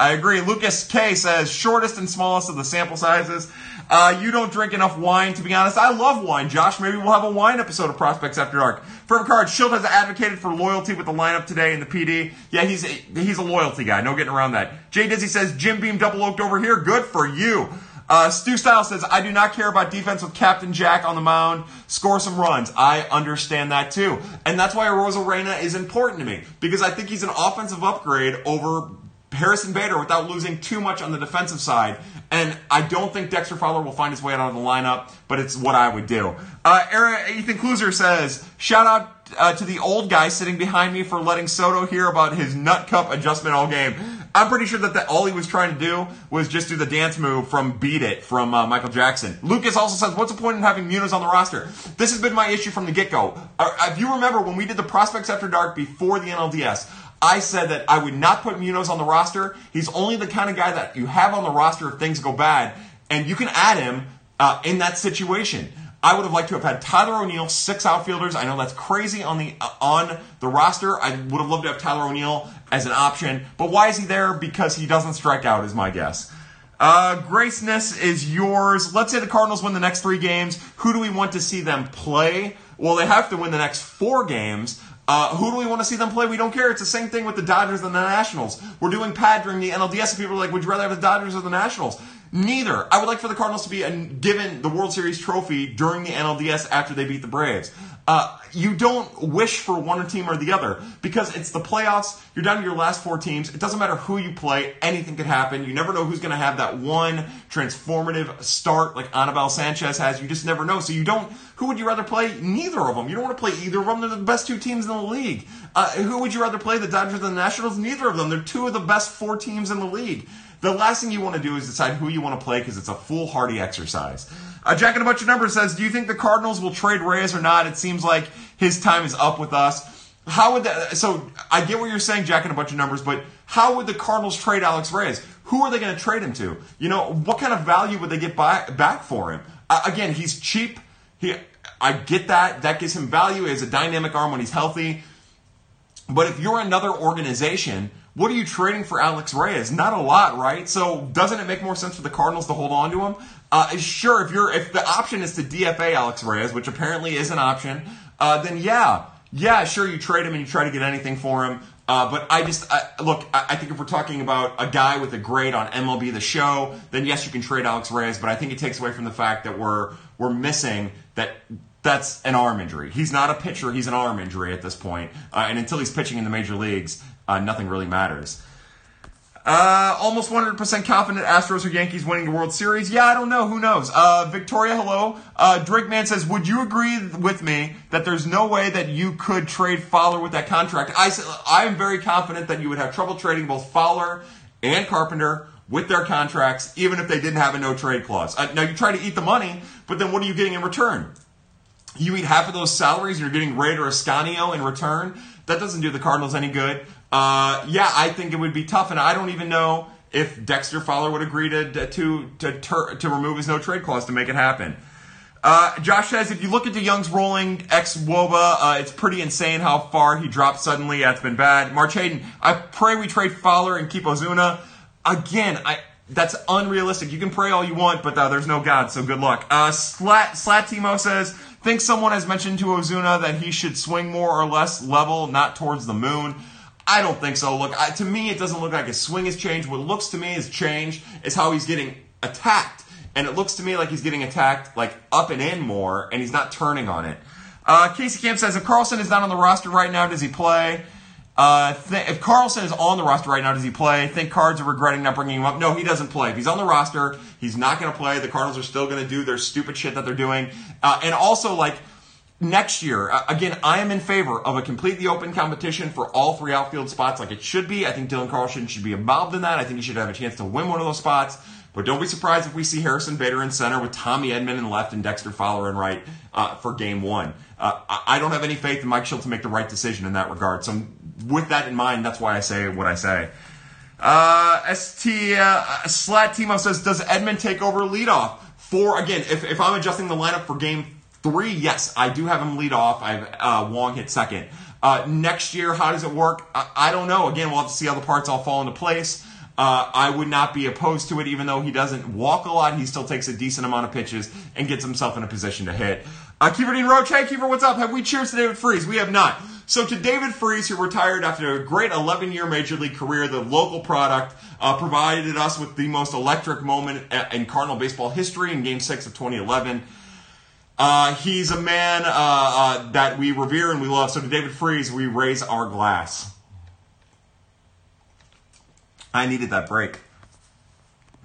I agree. Lucas K says shortest and smallest of the sample sizes. Uh, you don't drink enough wine, to be honest. I love wine, Josh. Maybe we'll have a wine episode of Prospects After Dark. Forever Card, Shildt has advocated for loyalty with the lineup today in the PD. Yeah, he's a, he's a loyalty guy. No getting around that. Jay Dizzy says Jim Beam double oaked over here. Good for you. Uh, Stu Style says, I do not care about defense with Captain Jack on the mound. Score some runs. I understand that too. And that's why Arozarena is important to me. Because I think he's an offensive upgrade over Harrison Bader without losing too much on the defensive side. And I don't think Dexter Fowler will find his way out of the lineup, but it's what I would do. Uh, Aaron, Ethan Kluser says, shout out uh, to the old guy sitting behind me for letting Soto hear about his nut cup adjustment all game. I'm pretty sure that, that all he was trying to do was just do the dance move from Beat It from uh, Michael Jackson. Lucas also says, what's the point in having Munoz on the roster? This has been my issue from the get-go. Uh, if you remember when we did the Prospects After Dark before the NLDS, I said that I would not put Munoz on the roster. He's only the kind of guy that you have on the roster if things go bad, and you can add him uh, in that situation. I would have liked to have had Tyler O'Neill, six outfielders. I know that's crazy on the uh, on the roster. I would have loved to have Tyler O'Neill as an option, but why is he there? Because he doesn't strike out, is my guess. Uh, Graceness is yours. Let's say the Cardinals win the next three games. Who do we want to see them play? Well, they have to win the next four games. Uh, who do we want to see them play? We don't care. It's the same thing with the Dodgers and the Nationals. We're doing pad during the NLDS, and people are like, would you rather have the Dodgers or the Nationals? Neither. I would like for the Cardinals to be given the World Series trophy during the NLDS after they beat the Braves. Uh, you don't wish for one team or the other because it's the playoffs. You're down to your last four teams. It doesn't matter who you play. Anything could happen. You never know who's going to have that one transformative start like Anibal Sanchez has. You just never know. So you don't. Who would you rather play? Neither of them. You don't want to play either of them. They're the best two teams in the league. Uh, who would you rather play? The Dodgers and the Nationals? Neither of them. They're two of the best four teams in the league. The last thing you want to do is decide who you want to play because it's a foolhardy exercise. Uh, Jack and a bunch of numbers says, "Do you think the Cardinals will trade Reyes or not?" It seems like his time is up with us. How would that? So I get what you're saying, Jack, and a bunch of numbers, but how would the Cardinals trade Alex Reyes? Who are they going to trade him to? You know, what kind of value would they get back, back for him? Uh, again, he's cheap. He, I get that. That gives him value. as a dynamic arm when he's healthy. But if you're another organization what are you trading for Alex Reyes? Not a lot, right? So doesn't it make more sense for the Cardinals to hold on to him? Uh, sure, if you're if the option is to DFA Alex Reyes, which apparently is an option, uh, then yeah, yeah, sure, you trade him and you try to get anything for him. Uh, but I just I, look. I, I, think if we're talking about a guy with a grade on MLB The Show, then yes, you can trade Alex Reyes. But I think it takes away from the fact that we're we're missing that that's an arm injury. He's not a pitcher; he's an arm injury at this point. Uh, and until he's pitching in the major leagues, uh, nothing really matters. Uh, almost 100% confident Astros or Yankees winning the World Series. Yeah, I don't know. Who knows? Uh, Victoria, hello. Uh, Drake Man says, would you agree with me that there's no way that you could trade Fowler with that contract? I, I am very confident that you would have trouble trading both Fowler and Carpenter with their contracts, even if they didn't have a no trade clause. Uh, now, you try to eat the money, but then what are you getting in return? You eat half of those salaries and you're getting Raider Ascanio in return. That doesn't do the Cardinals any good. Uh, yeah, I think it would be tough, and I don't even know if Dexter Fowler would agree to to to, to, to remove his no trade clause to make it happen. Uh, Josh says, if you look at the Young's rolling xwOBA, uh, it's pretty insane how far he dropped suddenly. It's been bad. March Hayden, I pray we trade Fowler and keep Ozuna. Again, I that's unrealistic. You can pray all you want, but uh, there's no God, so good luck. Uh, Slat, Slat Timo says, think someone has mentioned to Ozuna that he should swing more or less level, not towards the moon. I don't think so. Look, I, to me, it doesn't look like his swing has changed. What looks to me has changed is how he's getting attacked. And it looks to me like he's getting attacked like up and in more, and he's not turning on it. Uh, Casey Camp says if Carlson is not on the roster right now, does he play? Uh, th- if Carlson is on the roster right now, does he play? Think Cards are regretting not bringing him up. No, he doesn't play. If he's on the roster, he's not going to play. The Cardinals are still going to do their stupid shit that they're doing. Uh, and also, like, next year, uh, again, I am in favor of a completely open competition for all three outfield spots like it should be. I think Dylan Carlson should be involved in that. I think he should have a chance to win one of those spots. But don't be surprised if we see Harrison Bader in center with Tommy Edman in left and Dexter Fowler in right uh, for game one. Uh, I don't have any faith in Mike Shildt to make the right decision in that regard. So, with that in mind, that's why I say what I say. Uh, ST uh, Slat Timo says, Does Edman take over leadoff? For, again, if, if I'm adjusting the lineup for game Three, yes, I do have him lead off. I have uh, Wong hit second. Uh, next year, how does it work? I, I, don't know. Again, we'll have to see how the parts all fall into place. Uh, I would not be opposed to it, even though he doesn't walk a lot. He still takes a decent amount of pitches and gets himself in a position to hit. Uh, Kiefer Dean Roach, hey Kiefer, what's up? Have we cheers to David Freese? We have not. So to David Freese, who retired after a great 11-year major league career, the local product uh, provided us with the most electric moment in Cardinal baseball history in Game Six of 2011. Uh, he's a man uh, uh, that we revere and we love. So to David Freese, we raise our glass. I needed that break.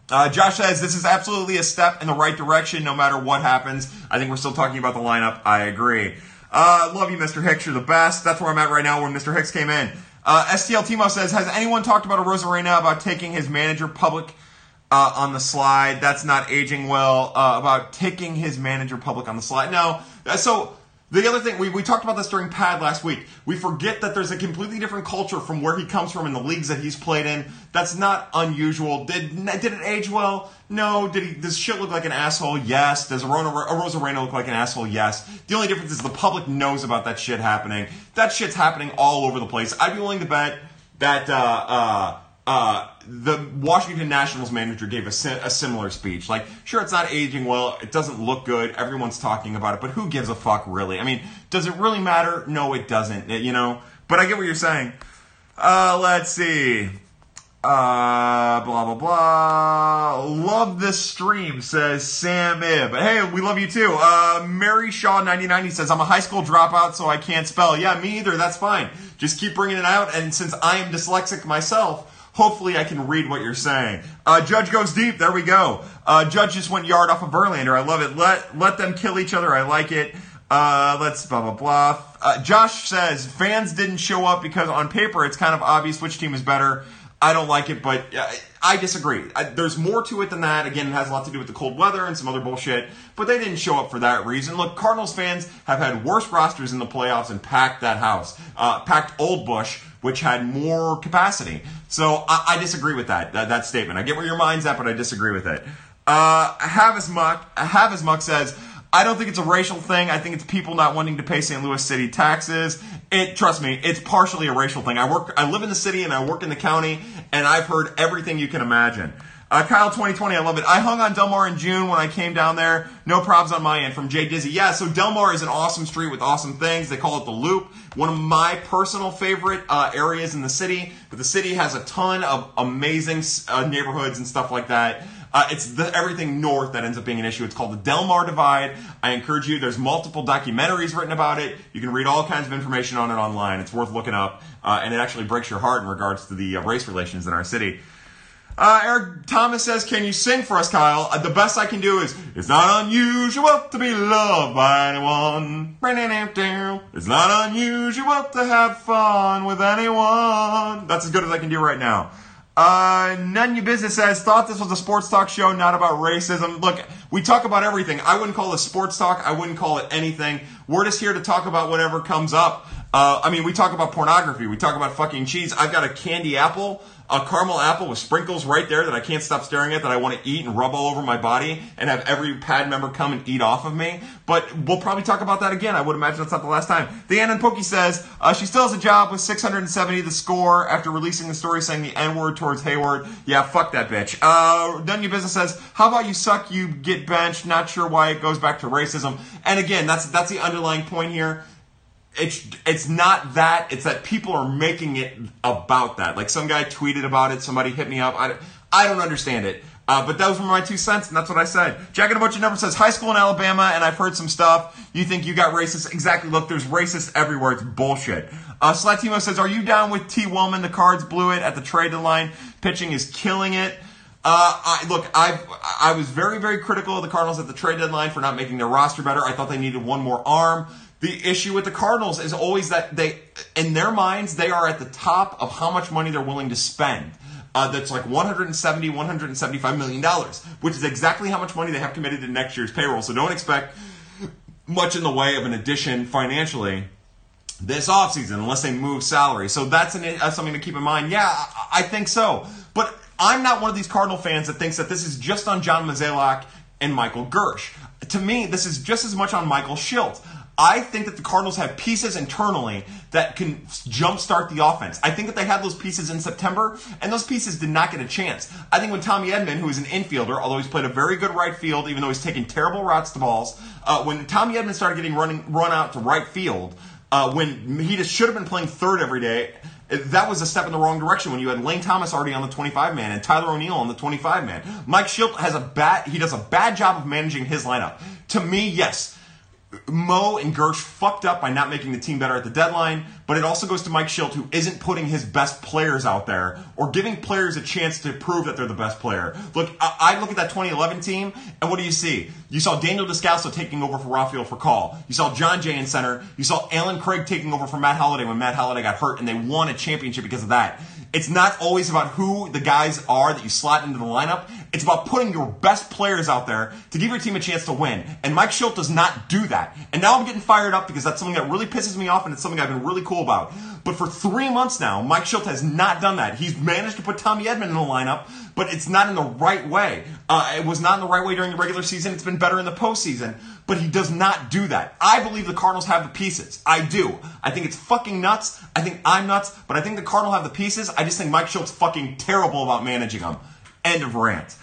Uh, Josh says this is absolutely a step in the right direction, no matter what happens. I think we're still talking about the lineup. I agree. Uh, love you, Mr. Hicks. You're the best. That's where I'm at right now. When Mr. Hicks came in, uh, STL Timo says, has anyone talked about Arozarena about taking his manager public uh, on the slide? That's not aging well. Uh, about taking his manager public on the slide. No. Uh, so the other thing, we, we talked about this during Pad last week. We forget that there's a completely different culture from where he comes from in the leagues that he's played in. That's not unusual. Did did it age well? No. Did he? Does Shildt look like an asshole? Yes. Does Arona, Arozarena look like an asshole? Yes. The only difference is the public knows about that shit happening. That shit's happening all over the place. I'd be willing to bet that uh, uh, uh, the Washington Nationals manager gave a, a similar speech. Like, sure, it's not aging well. It doesn't look good. Everyone's talking about it, but who gives a fuck, really? I mean, does it really matter? No, it doesn't. You know. But I get what you're saying. Uh, let's see. Uh, blah, blah, blah. Love this stream, says Sam Ib. Hey, we love you too. Uh, Mary Shaw 99 says, I'm a high school dropout, so I can't spell. Yeah, me either. That's fine. Just keep bringing it out. And since I am dyslexic myself, Hopefully, I can read what you're saying. Uh, Judge goes deep. There we go. Uh, Judge just went yard off of Verlander. I love it. Let let them kill each other. I like it. Uh, let's blah blah blah. Uh, Josh says fans didn't show up because on paper it's kind of obvious which team is better. I don't like it, but I disagree. I, there's more to it than that. Again, it has a lot to do with the cold weather and some other bullshit, but they didn't show up for that reason. Look, Cardinals fans have had worse rosters in the playoffs and packed that house. Uh, packed Old Busch, which had more capacity. So I, I disagree with that, that, that statement. I get where your mind's at, but I disagree with it. Uh, have as muck. Have as says. I don't think it's a racial thing. I think it's people not wanting to pay St. Louis City taxes. It, trust me, it's partially a racial thing. I work, I live in the city and I work in the county, and I've heard everything you can imagine. Uh, Kyle 2020, I love it. I hung on Delmar in June when I came down there. No probs on my end from Jay Dizzy. Yeah, so Delmar is an awesome street with awesome things. They call it the Loop. One of my personal favorite uh, areas in the city. But the city has a ton of amazing uh, neighborhoods and stuff like that. Uh, it's the, everything north that ends up being an issue. It's called the Delmar Divide. I encourage you. There's multiple documentaries written about it. You can read all kinds of information on it online. It's worth looking up, uh, and it actually breaks your heart in regards to the uh, race relations in our city. Uh, Eric Thomas says, Can you sing for us, Kyle? Uh, the best I can do is, It's not unusual to be loved by anyone. It's not unusual to have fun with anyone. That's as good as I can do right now. Uh, None of Your Business says, thought this was a sports talk show, not about racism. Look, we talk about everything. I wouldn't call it sports talk. I wouldn't call it anything. We're just here to talk about whatever comes up. Uh, I mean, we talk about pornography. We talk about fucking cheese. I've got a candy apple a caramel apple with sprinkles right there that I can't stop staring at that I want to eat and rub all over my body and have every pad member come and eat off of me. But we'll probably talk about that again. I would imagine that's not the last time. The Ann and Pokey says uh, she still has a job with 670 the score after releasing the story saying the N word towards Hayward. Yeah, fuck that bitch. Uh, Your Business says, how about you suck, you get benched? Not sure why it goes back to racism. And again, that's that's the underlying point here it's it's not that it's that people are making it about that. Like some guy tweeted about it somebody hit me up i, I don't understand it. Uh, but those were my two cents and that's what i said. Jack and a bunch of numbers says high school in alabama and i've heard some stuff. You think you got racist? Exactly. Look there's racist everywhere. It's bullshit. Uh, Slatimo says are you down with t. Wellman the cards blew it at the trade deadline. Pitching is killing it. Uh, I, look, I I was very very critical of the Cardinals at the trade deadline for not making their roster better. I thought they needed one more arm. The issue with the Cardinals is always that they, in their minds, they are at the top of how much money they're willing to spend. Uh, that's like 170, 175 million dollars, which is exactly how much money they have committed to next year's payroll. So don't expect much in the way of an addition financially this offseason unless they move salary. So that's, an, that's something to keep in mind. Yeah, I think so. But I'm not one of these Cardinal fans that thinks that this is just on John Mozeliak and Michael Girsch. To me, this is just as much on Michael Shildt. I think that the Cardinals have pieces internally that can jumpstart the offense. I think that they had those pieces in September, and those pieces did not get a chance. I think when Tommy Edman, who is an infielder, although he's played a very good right field, even though he's taking terrible routes to balls, uh, when Tommy Edman started getting running run out to right field, uh, when he just should have been playing third every day, that was a step in the wrong direction when you had Lane Thomas already on the 25 man and Tyler O'Neill on the 25 man. Mike Shildt has a bad he does a bad job of managing his lineup. To me, yes, Mo and Girsch fucked up by not making the team better at the deadline, but it also goes to Mike Shildt, who isn't putting his best players out there or giving players a chance to prove that they're the best player. Look, I, look at that 2011 team, and what do you see? You saw Daniel Descalso taking over for Rafael Furcal. You saw Jon Jay in center. You saw Allen Craig taking over for Matt Holliday when Matt Holliday got hurt, and they won a championship because of that. It's not always about who the guys are that you slot into the lineup. It's about putting your best players out there to give your team a chance to win. And Mike Shildt does not do that. And now I'm getting fired up because that's something that really pisses me off and it's something I've been really cool about. But for three months now, Mike Shildt has not done that. He's managed to put Tommy Edman in the lineup, but it's not in the right way. Uh, it was not in the right way during the regular season. It's been better in the postseason, but he does not do that. I believe the Cardinals have the pieces. I do. I think it's fucking nuts. I think I'm nuts, but I think the Cardinals have the pieces. I just think Mike Shildt's fucking terrible about managing them. End of rant.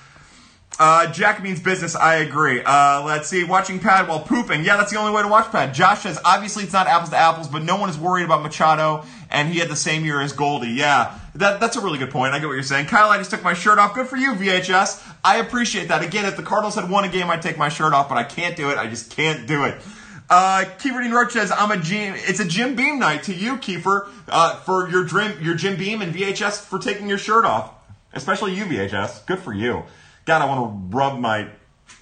Uh, Jack means business. I agree. Uh, let's see. Watching Pad while pooping. Yeah, that's the only way to watch Pad. Josh says, obviously it's not apples to apples, but no one is worried about Machado, and he had the same year as Goldie. Yeah, that, that's a really good point. I get what you're saying. Kyle, I just took my shirt off. Good for you, VHS. I appreciate that. Again, if the Cardinals had won a game, I'd take my shirt off, but I can't do it. I just can't do it. Uh, Kiefer Dean Roach says, "I'm a Jim. It's a Jim Beam night to you, Kiefer, uh, for your dream, your Jim Beam and VHS for taking your shirt off, especially you, VHS. Good for you." God, I want to rub my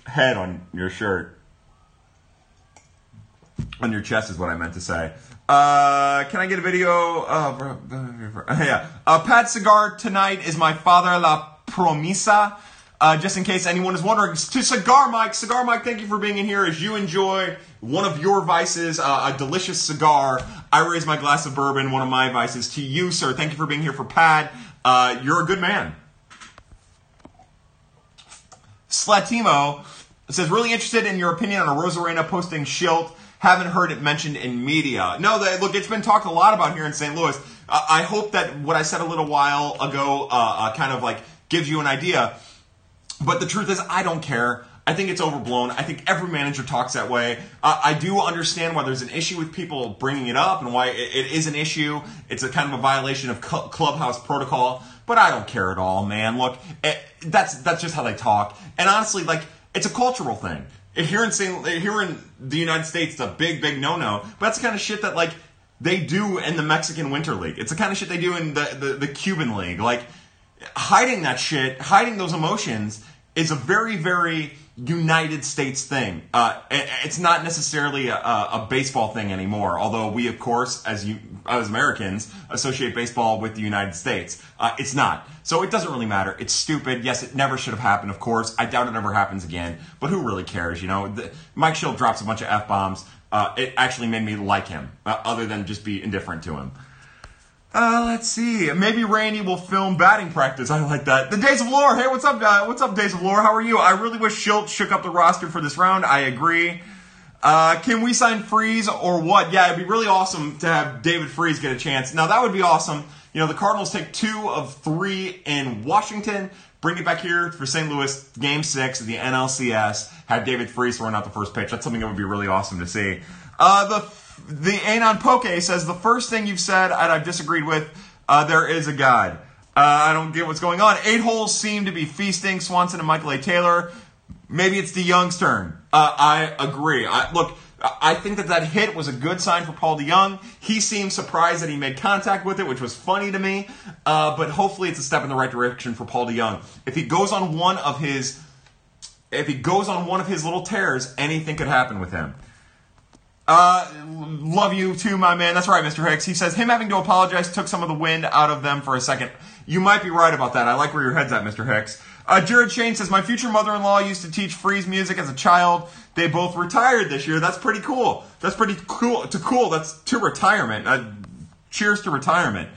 head on your shirt. On your chest is what I meant to say. Uh, can I get a video? Uh, yeah. Uh, Pat Cigar tonight is my father La Promesa. Uh, just in case anyone is wondering, to Cigar Mike, Cigar Mike, thank you for being in here as you enjoy one of your vices, uh, a delicious cigar. I raise my glass of bourbon, one of my vices. To you, sir, thank you for being here for Pad. Uh, you're a good man. Slatimo says, really interested in your opinion on Arozarena posting Shildt. Haven't heard it mentioned in media. No, that, look, it's been talked a lot about here in St. Louis. I hope that what I said a little while ago uh, uh, kind of like gives you an idea. But the truth is, I don't care. I think it's overblown. I think every manager talks that way. Uh, I do understand why there's an issue with people bringing it up and why it, it is an issue. It's a kind of a violation of cl- clubhouse protocol but I don't care at all, man. Look, it, eh, that's that's just how they talk. And honestly, like it's a cultural thing. Here in St. here in the United States, it's a big, big no-no. But that's the kind of shit that like they do in the Mexican Winter League. It's the kind of shit they do in the, the, the Cuban League. Like hiding that shit, hiding those emotions is a very, very United States thing. Uh, it's not necessarily a, a, baseball thing anymore. Although we, of course, as you as Americans, associate baseball with the United States. Uh, it's not. So it doesn't really matter. It's stupid. Yes, it never should have happened. Of course, I doubt it ever happens again. But who really cares? You know, the, Mike Shildt drops a bunch of f bombs. Uh, it actually made me like him, uh, other than just be indifferent to him. Uh, let's see. Maybe Randy will film batting practice. I like that. The Days of Lore. Hey, what's up, guy? What's up, Days of Lore? How are you? I really wish Shildt shook up the roster for this round. I agree. Uh, can we sign Freese or what? Yeah, it'd be really awesome to have David Freese get a chance. Now, that would be awesome. You know, the Cardinals take two of three in Washington, bring it back here for St. Louis, game six of the NLCS, have David Freese run out the first pitch. That's something that would be really awesome to see. Uh, the the Anon Poke says the first thing you've said and I've disagreed with. Uh, there is a God. Uh, I don't get what's going on. Eight holes seem to be feasting. Swanson and Michael A. Taylor. Maybe it's DeJong's turn. Uh, I agree. I, look, I think that that hit was a good sign for Paul DeJong. He seemed surprised that he made contact with it, which was funny to me. Uh, but hopefully, it's a step in the right direction for Paul DeJong. If he goes on one of his, if he goes on one of his little tears, anything could happen with him. Uh, love you too, my man. That's right, Mr. Hicks. He says him having to apologize took some of the wind out of them for a second. You might be right about that. I like where your head's at, Mr. Hicks. Uh, Jared Shane says my future mother-in-law used to teach Freese music as a child. They both retired this year. That's pretty cool. That's pretty cool. To cool. That's to retirement. Uh, cheers to retirement.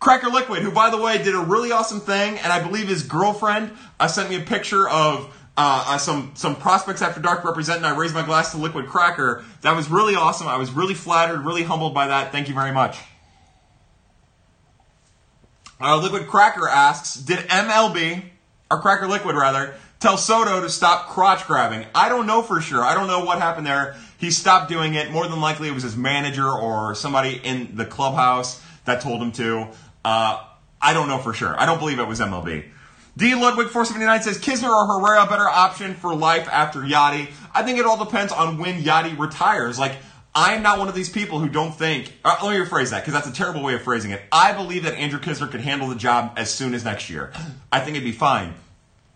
Cracker Liquid, who by the way did a really awesome thing, and I believe his girlfriend uh, sent me a picture of Uh, uh, some some prospects after dark representing. I raised my glass to Liquid Cracker. That was really awesome. I was really flattered, really humbled by that. Thank you very much. Uh, Liquid Cracker asks, did MLB or Cracker Liquid rather tell Soto to stop crotch grabbing? I don't know for sure. I don't know what happened there. He stopped doing it. More than likely, it was his manager or somebody in the clubhouse that told him to. Uh, I don't know for sure. I don't believe it was MLB. D. Ludwig 479 says Knizner or Herrera better option for life after Yadi. I think it all depends on when Yadi retires. Like I'm not one of these people who don't think. Uh, let me rephrase that because that's a terrible way of phrasing it. I believe that Andrew Knizner could handle the job as soon as next year. I think it'd be fine.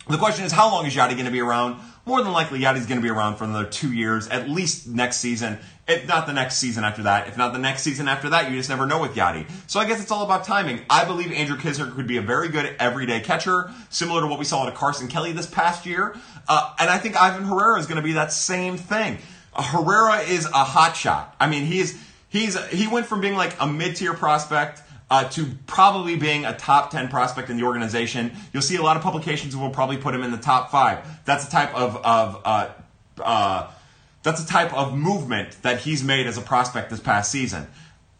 The question is, how long is Yadi going to be around? More than likely, Yadi's going to be around for another two years, at least next season. If not the next season after that, if not the next season after that, you just never know with Yadi. So I guess it's all about timing. I believe Andrew Knizner could be a very good everyday catcher, similar to what we saw to Carson Kelly this past year. Uh, and I think Ivan Herrera is going to be that same thing. Uh, Herrera is a hot shot. I mean, he's he's he went from being like a mid tier prospect uh, to probably being a top 10 prospect in the organization. You'll see a lot of publications will probably put him in the top five. That's a type of, of uh, uh, that's the type of movement that he's made as a prospect this past season.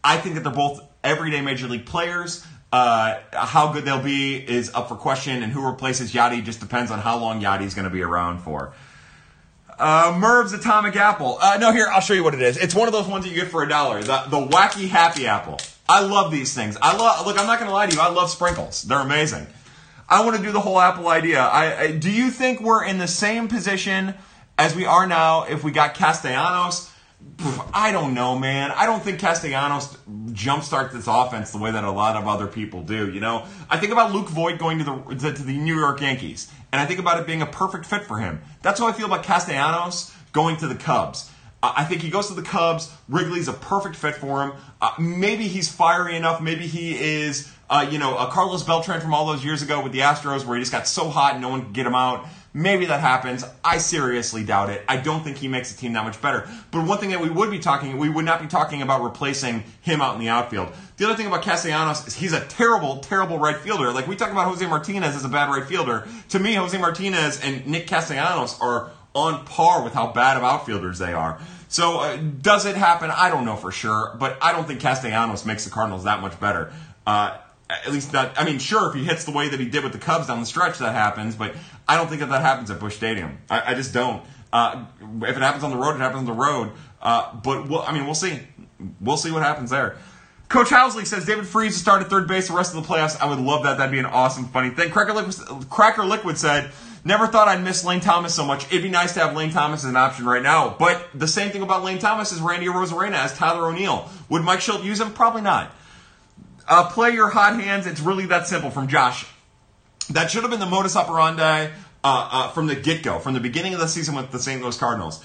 I think that they're both everyday major league players. Uh, how good they'll be is up for question, and who replaces Yadi just depends on how long Yadi's going to be around for. Uh, Merv's Atomic Apple. Uh, no, here, I'll show you what it is. It's one of those ones that you get for a dollar. The, the Wacky Happy Apple. I love these things. I love. Look, I'm not going to lie to you. I love sprinkles. They're amazing. I want to do the whole Apple idea. I, I, do you think we're in the same position as we are now if we got Castellanos? I don't know, man. I don't think Castellanos jumpstarts this offense the way that a lot of other people do. You know, I think about Luke Voit going to the to the New York Yankees, and I think about it being a perfect fit for him. That's how I feel about Castellanos going to the Cubs. I think he goes to the Cubs. Wrigley's a perfect fit for him. Uh, maybe he's fiery enough. Maybe he is, uh, you know, a Carlos Beltran from all those years ago with the Astros where he just got so hot and no one could get him out. Maybe that happens. I seriously doubt it. I don't think he makes the team that much better. But one thing that we would be talking, we would not be talking about replacing him out in the outfield. The other thing about Castellanos is he's a terrible, terrible right fielder. Like we talk about Jose Martinez as a bad right fielder. To me, Jose Martinez and Nick Castellanos are on par with how bad of outfielders they are. So uh, does it happen? I don't know for sure, but I don't think Castellanos makes the Cardinals that much better. Uh, at least not. I mean, sure, if he hits the way that he did with the Cubs down the stretch, that happens. But I don't think that that happens at Busch Stadium. I, I just don't. Uh, if it happens on the road, it happens on the road. Uh, but we'll, I mean, we'll see. We'll see what happens there. Coach Housley says David Freese to start at third base the rest of the playoffs. I would love that. That'd be an awesome, funny thing. Cracker Liquid, Cracker Liquid said Never thought I'd miss Lane Thomas so much. It'd be nice to have Lane Thomas as an option right now. But the same thing about Lane Thomas is Randy Arozarena as Tyler O'Neill. Would Mike Shildt use him? Probably not. Uh, play your hot hands. It's really that simple from Josh. That should have been the modus operandi uh, uh, from the get go, from the beginning of the season with the St. Louis Cardinals.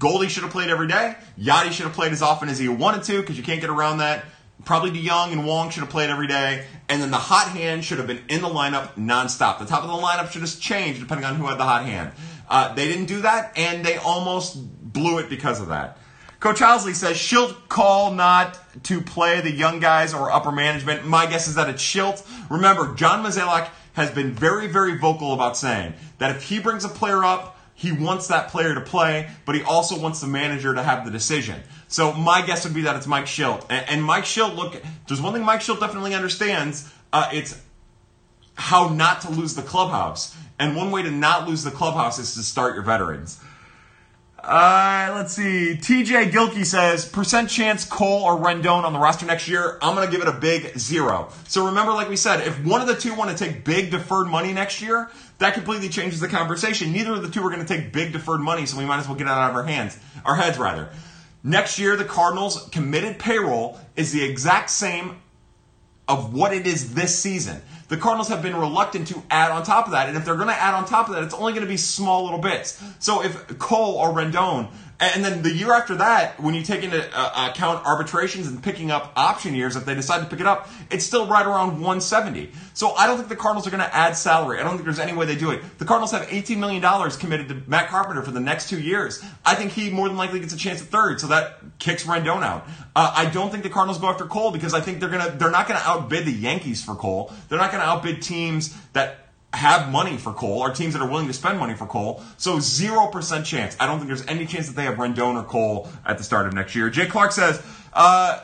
Goldie should have played every day. Yadi should have played as often as he wanted to because you can't get around that. Probably DeJong and Wong should have played every day. And then the hot hand should have been in the lineup nonstop. The top of the lineup should have changed depending on who had the hot hand. Uh, they didn't do that, and they almost blew it because of that. Coach Housley says Shildt call not to play the young guys or upper management. My guess is that it's Shildt. Remember, John Mozeliak has been very, very vocal about saying that if he brings a player up, he wants that player to play, but he also wants the manager to have the decision. So my guess would be that it's Mike Shildt. And, Mike Shildt, look, there's one thing Mike Shildt definitely understands. Uh, it's how not to lose the clubhouse. And one way to not lose the clubhouse is to start your veterans. Uh, let's see. TJ Gilkey says, percent chance Cole or Rendon on the roster next year. I'm to give it a big zero. So remember, like we said, if one of the two want to take big deferred money next year, that completely changes the conversation. Neither of the two are going to take big deferred money, so we might as well get it out of our hands, our heads rather. Next year, the Cardinals' committed payroll is the exact same of what it is this season. The Cardinals have been reluctant to add on top of that, and if they're going to add on top of that, it's only going to be small little bits. So if Cole or Rendon and then the year after that, when you take into uh, account arbitrations and picking up option years, if they decide to pick it up, it's still right around 170. So I don't think the Cardinals are going to add salary. I don't think there's any way they do it. The Cardinals have $18 million committed to Matt Carpenter for the next two years. I think he more than likely gets a chance at third, so that kicks Rendon out. Uh, I don't think the Cardinals go after Cole because I think they're gonna they're not going to outbid the Yankees for Cole. They're not going to outbid teams that have money for Cole are teams that are willing to spend money for Cole. So 0% chance. I don't think there's any chance that they have Rendon or Cole at the start of next year. Jay Clark says, uh,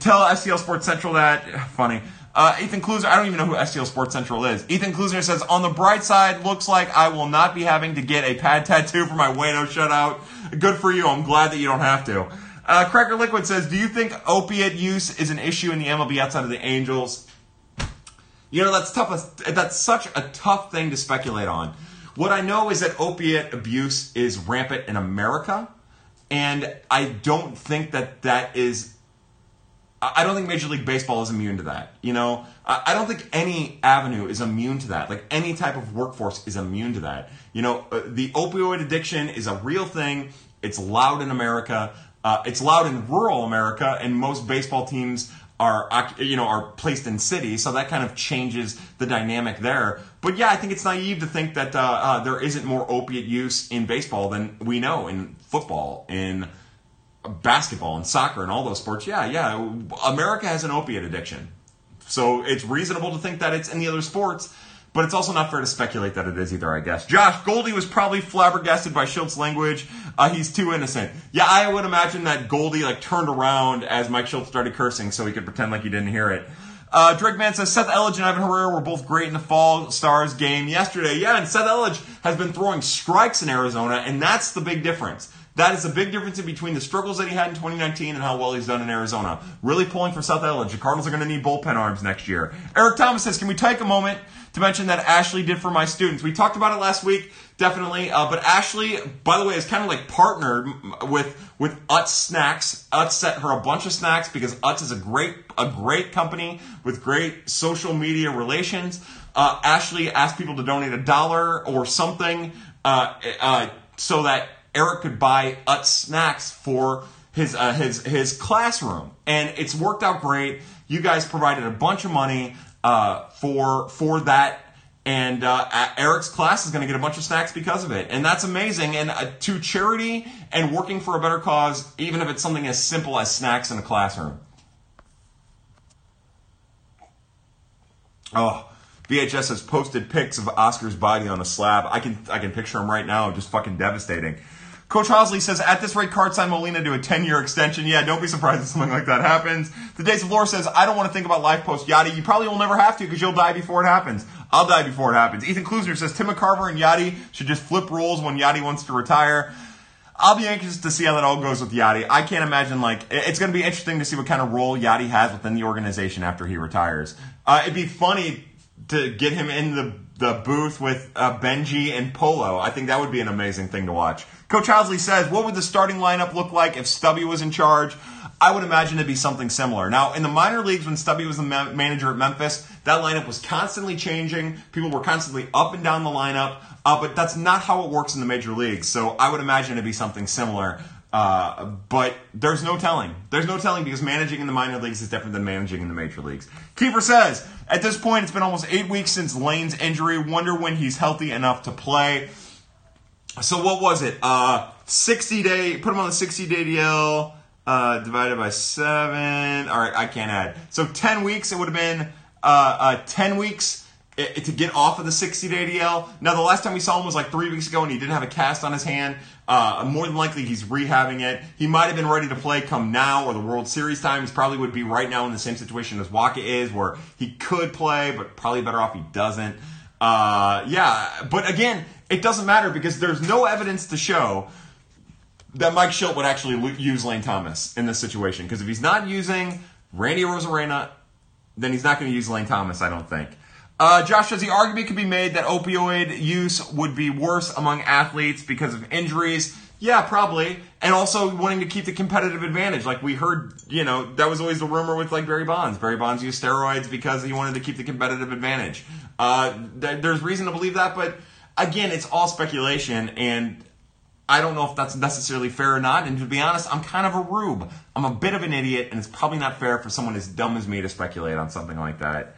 tell STL Sports Central that. Funny. Uh, Ethan Kluser, I don't even know who STL Sports Central is. Ethan Kluser says, on the bright side, looks like I will not be having to get a pad tattoo for my Wayno shutout. Good for you. I'm glad that you don't have to. Uh, Cracker Liquid says, do you think opiate use is an issue in the MLB outside of the Angels? You know, that's tough. That's such a tough thing to speculate on. What I know is that opiate abuse is rampant in America, and I don't think that that is I don't think Major League Baseball is immune to that. You know, I don't think any avenue is immune to that. Like any type of workforce is immune to that. You know, uh, the opioid addiction is a real thing. It's loud in America. Uh, it's loud in rural America, and most baseball teams are you know are placed in cities, so that kind of changes the dynamic there. But yeah, I think it's naive to think that uh, uh, there isn't more opiate use in baseball than we know in football in basketball and soccer and all those sports, yeah, yeah, America has an opiate addiction. So it's reasonable to think that it's in the other sports, but it's also not fair to speculate that it is either, I guess. Josh, Goldie was probably flabbergasted by Shildt's language. Uh, he's too innocent. Yeah, I would imagine that Goldie like turned around as Mike Shildt started cursing so he could pretend like he didn't hear it. Uh, Drake Man says Seth Elledge and Ivan Herrera were both great in the Fall Stars game yesterday. Yeah, and Seth Elledge has been throwing strikes in Arizona, and that's the big difference. That is a big difference in between the struggles that he had in 2019 and how well he's done in Arizona. Really pulling for Seth Elledge. The Cardinals are going to need bullpen arms next year. Eric Thomas says, can we take a moment to mention that Ashley did for my students? We talked about it last week, definitely. Uh, but Ashley, by the way, is kind of like partnered with with Utz Snacks. Utz sent her a bunch of snacks because Utz is a great a great company with great social media relations. Uh, Ashley asked people to donate a dollar or something uh, uh so that Eric could buy Utz snacks for his uh, his his classroom, and it's worked out great. You guys provided a bunch of money uh, for for that, and uh, Eric's class is going to get a bunch of snacks because of it, and that's amazing. And uh, to charity and working for a better cause, even if it's something as simple as snacks in a classroom. Oh, VHS has posted pics of Oscar's body on a slab. I can I can picture him right now, just fucking devastating. Coach Housley says, at this rate, Card sign Molina to a 10 year extension. Yeah, don't be surprised if something like that happens. The Days of Lore says, I don't want to think about life post Yadi. You probably will never have to because you'll die before it happens. I'll die before it happens. Ethan Klusner says, Tim McCarver and Yadi should just flip roles when Yadi wants to retire. I'll be anxious to see how that all goes with Yadi. I can't imagine, like, it's going to be interesting to see what kind of role Yadi has within the organization after he retires. Uh, it'd be funny to get him in the, the booth with uh, Benji and Polo. I think that would be an amazing thing to watch. Coach Housley says, what would the starting lineup look like if Stubby was in charge? I would imagine it'd be something similar. Now, in the minor leagues, when Stubby was the ma- manager at Memphis, that lineup was constantly changing. People were constantly up and down the lineup, uh, but that's not how it works in the major leagues. So I would imagine it'd be something similar. Uh, but there's no telling. There's no telling because managing in the minor leagues is different than managing in the major leagues. Kiefer says, at this point, it's been almost eight weeks since Lane's injury. Wonder when he's healthy enough to play. So what was it? Uh, 60 day, put them on the 60 day DL, uh, divided by seven. All right, I can't add. So 10 weeks, it would have been, uh, uh, 10 weeks to get off of the 60 day DL. Now, the last time we saw him was like three weeks ago and he didn't have a cast on his hand. Uh, more than likely, he's rehabbing it. He might have been ready to play come now or the World Series time. He probably would be right now in the same situation as Wacha is, where he could play, but probably better off he doesn't. Uh, yeah, but again, it doesn't matter because there's no evidence to show that Mike Shildt would actually use Lane Thomas in this situation. Because if he's not using Randy Arozarena, then he's not going to use Lane Thomas, I don't think. Uh, Josh says the argument could be made that opioid use would be worse among athletes because of injuries. Yeah, probably. And also wanting to keep the competitive advantage. Like we heard, you know, that was always the rumor with like Barry Bonds. Barry Bonds used steroids because he wanted to keep the competitive advantage. Uh, th- there's reason to believe that, but again, it's all speculation, and I don't know if that's necessarily fair or not. And to be honest, I'm kind of a rube. I'm a bit of an idiot, and it's probably not fair for someone as dumb as me to speculate on something like that.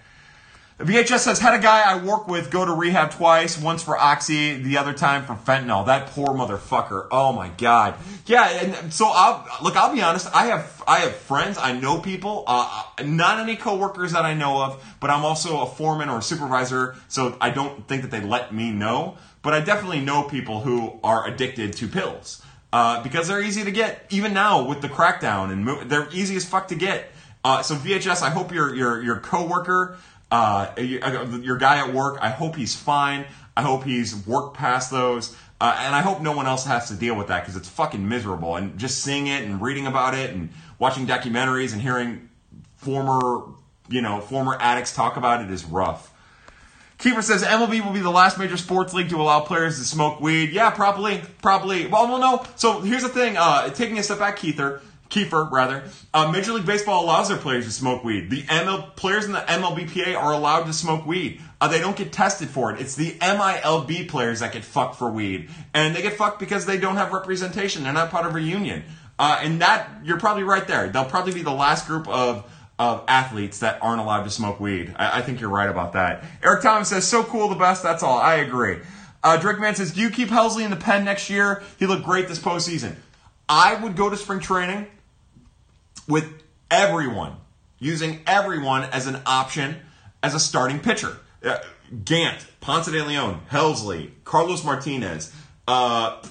VHS says, had a guy I work with go to rehab twice, once for Oxy, the other time for fentanyl. That poor motherfucker. Oh my god. Yeah, and so I'll, look, I'll be honest, I have, I have friends, I know people, uh, not any coworkers that I know of, but I'm also a foreman or a supervisor, so I don't think that they let me know, but I definitely know people who are addicted to pills. Uh, because they're easy to get, even now with the crackdown, and mo- they're easy as fuck to get. Uh, so VHS, I hope your your your coworker uh, your guy at work, I hope he's fine. I hope he's worked past those. Uh, and I hope no one else has to deal with that because it's fucking miserable. And just seeing it and reading about it and watching documentaries and hearing former, you know, former addicts talk about it is rough. Kiefer says MLB will be the last major sports league to allow players to smoke weed. Yeah, probably, probably. Well, no, no. So here's the thing. Uh, taking a step back, Keither. Kiefer, rather. Uh, Major League Baseball allows their players to smoke weed. The ML players in the MLBPA are allowed to smoke weed. Uh, they don't get tested for it. It's the MILB players that get fucked for weed, and they get fucked because they don't have representation. They're not part of a union. Uh, and that you're probably right there. They'll probably be the last group of of athletes that aren't allowed to smoke weed. I, I think you're right about that. Eric Thomas says, "So cool, the best." That's all. I agree. Uh, Drake Man says, "Do you keep Helsley in the pen next year? He looked great this postseason." I would go to spring training with everyone, using everyone as an option as a starting pitcher. Uh, Gant, Ponce de Leon, Helsley, Carlos Martinez, uh,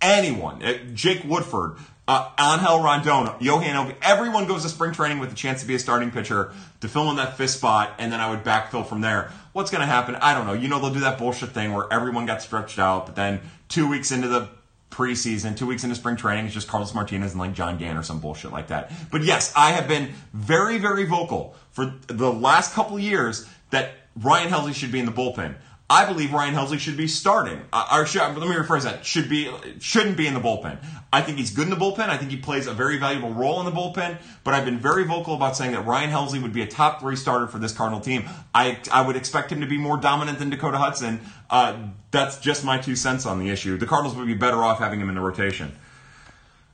anyone, uh, Jake Woodford, uh, Angel Rondon, Johan everyone goes to spring training with a chance to be a starting pitcher to fill in that fifth spot, and then I would backfill from there. What's going to happen? I don't know. You know, they'll do that bullshit thing where everyone got stretched out, but then two weeks into the preseason, two weeks into spring training, it's just Carlos Martinez and like John Gant or some bullshit like that. But yes, I have been very, very vocal for the last couple years that Ryan Helsley should be in the bullpen. I believe Ryan Helsley should be starting. Or should, let me rephrase that. Should be shouldn't be in the bullpen. I think he's good in the bullpen. I think he plays a very valuable role in the bullpen. But I've been very vocal about saying that Ryan Helsley would be a top three starter for this Cardinal team. I I would expect him to be more dominant than Dakota Hudson. Uh, that's just my two cents on the issue. The Cardinals would be better off having him in the rotation.